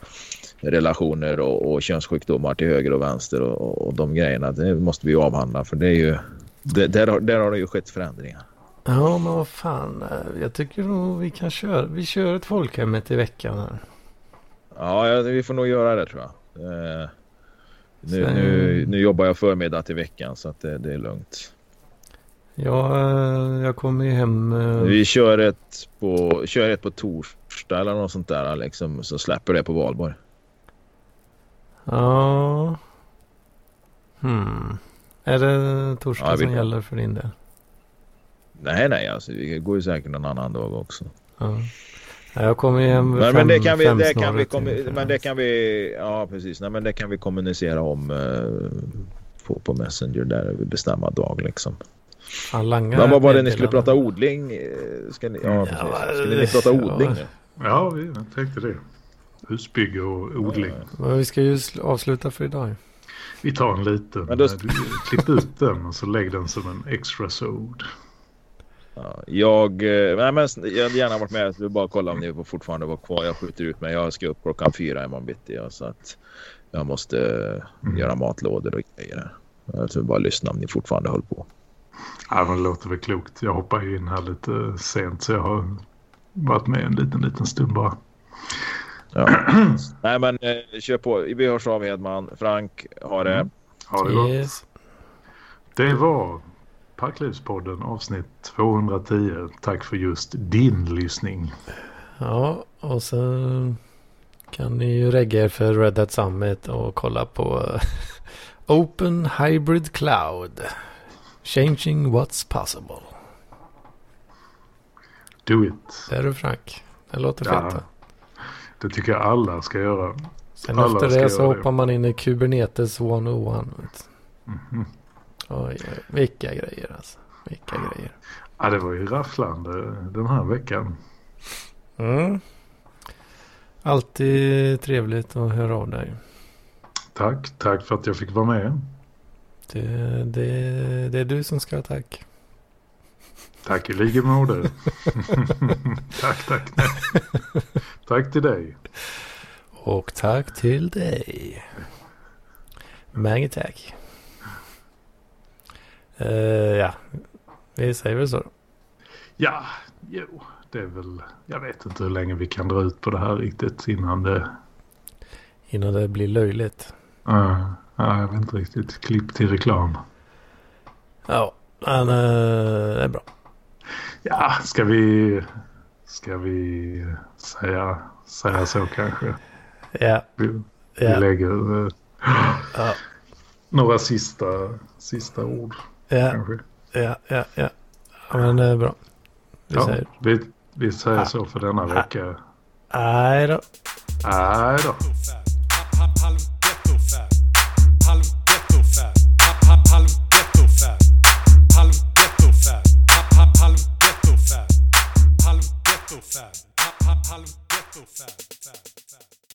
relationer och, och könssjukdomar till höger och vänster och, och de grejerna. Det måste vi avhandla för det är ju där, har, där har det ju skett förändringar. Ja men vad fan. Jag tycker nog vi kan köra. Vi kör ett folkhemmet i veckan här. Ja vi får nog göra det tror jag. Eh, nu, Sen... nu, nu jobbar jag förmiddag till veckan så att det, det är lugnt. Ja, eh, jag kommer ju hem. eh, Vi kör ett, på, kör ett på torsdag eller något sånt där liksom, så släpper det på valborg. Ja. Hmm. Är det torsdag Ja, som gäller för din del? Nej, nej, alltså vi går ju säkert någon annan dag också. Ja. Ja, Jag kommer hem Men, fem, men det kan vi, fem det kan vi, till men det kan vi, ja precis, nej, men det kan vi kommunicera om eh, på, på Messenger där vi bestämma dag liksom. Fan, Men vad var det ni skulle prata odling? Eh, Ska ni, ja, precis. Skulle ni prata ja. odling nu? Ja, vi tänkte det. Husbygge och odling. Men vi ska ju sl- avsluta för idag. Vi tar en liten. Men då- Du, klipp ut den och så lägg den som en extra sod. Ja, jag, eh, nej, men jag hade gärna varit med. Jag vill bara kolla om ni får fortfarande vara kvar. Jag skjuter ut mig. Jag ska upp klockan fyra imorgon bitti. Ja, så att jag måste Mm. göra matlådor och grejer. Jag vill bara lyssna om ni fortfarande höll på. Ja, men det låter väl klokt. Jag hoppar ju in här lite sent så jag har varit med en liten, liten stund bara. Ja. nej men eh, kör på. Vi hörs av Hedman. Frank, ha det. Mm. Ha det gott. Yes. Det var Parklivspodden avsnitt 210. Tack för just din lyssning. Ja, och så kan ni ju regga er för Red Hat Summit och kolla på eh, Open Hybrid Cloud. Changing what's possible. Do it. Det är du Frank. Det låter Ja, fint. Det tycker jag alla ska göra. Sen alla efter det så göra det. hoppar man in i Kubernetes 101. vet du. Mhm. Oj, oj, vilka grejer alltså. Vilka grejer. Ja, det var ju rafflande den här veckan. Mm. Alltid trevligt att höra av dig. Tack, tack för att jag fick vara med. Det, det, det är du som ska ha tack. Tack i lika moder. tack, tack. tack till dig. Och tack till dig. Mange tack. Eh, ja, vi säger väl så. då. Ja, jo, det är väl... Jag vet inte hur länge vi kan dra ut på det här riktigt innan det... Innan det blir löjligt. Uh, ja, jag vet inte riktigt. Klipp till reklam. Ja, men eh, det är bra. Ja, ska vi... Ska vi säga, säga så kanske? Ja, Vi, vi ja, lägger eh, ja, några sista, sista ord Ja, ja, ja. Men det är bra. Vi ja, säger, vi, vi säger ah. så för denna vecka. Nej då. Nej då.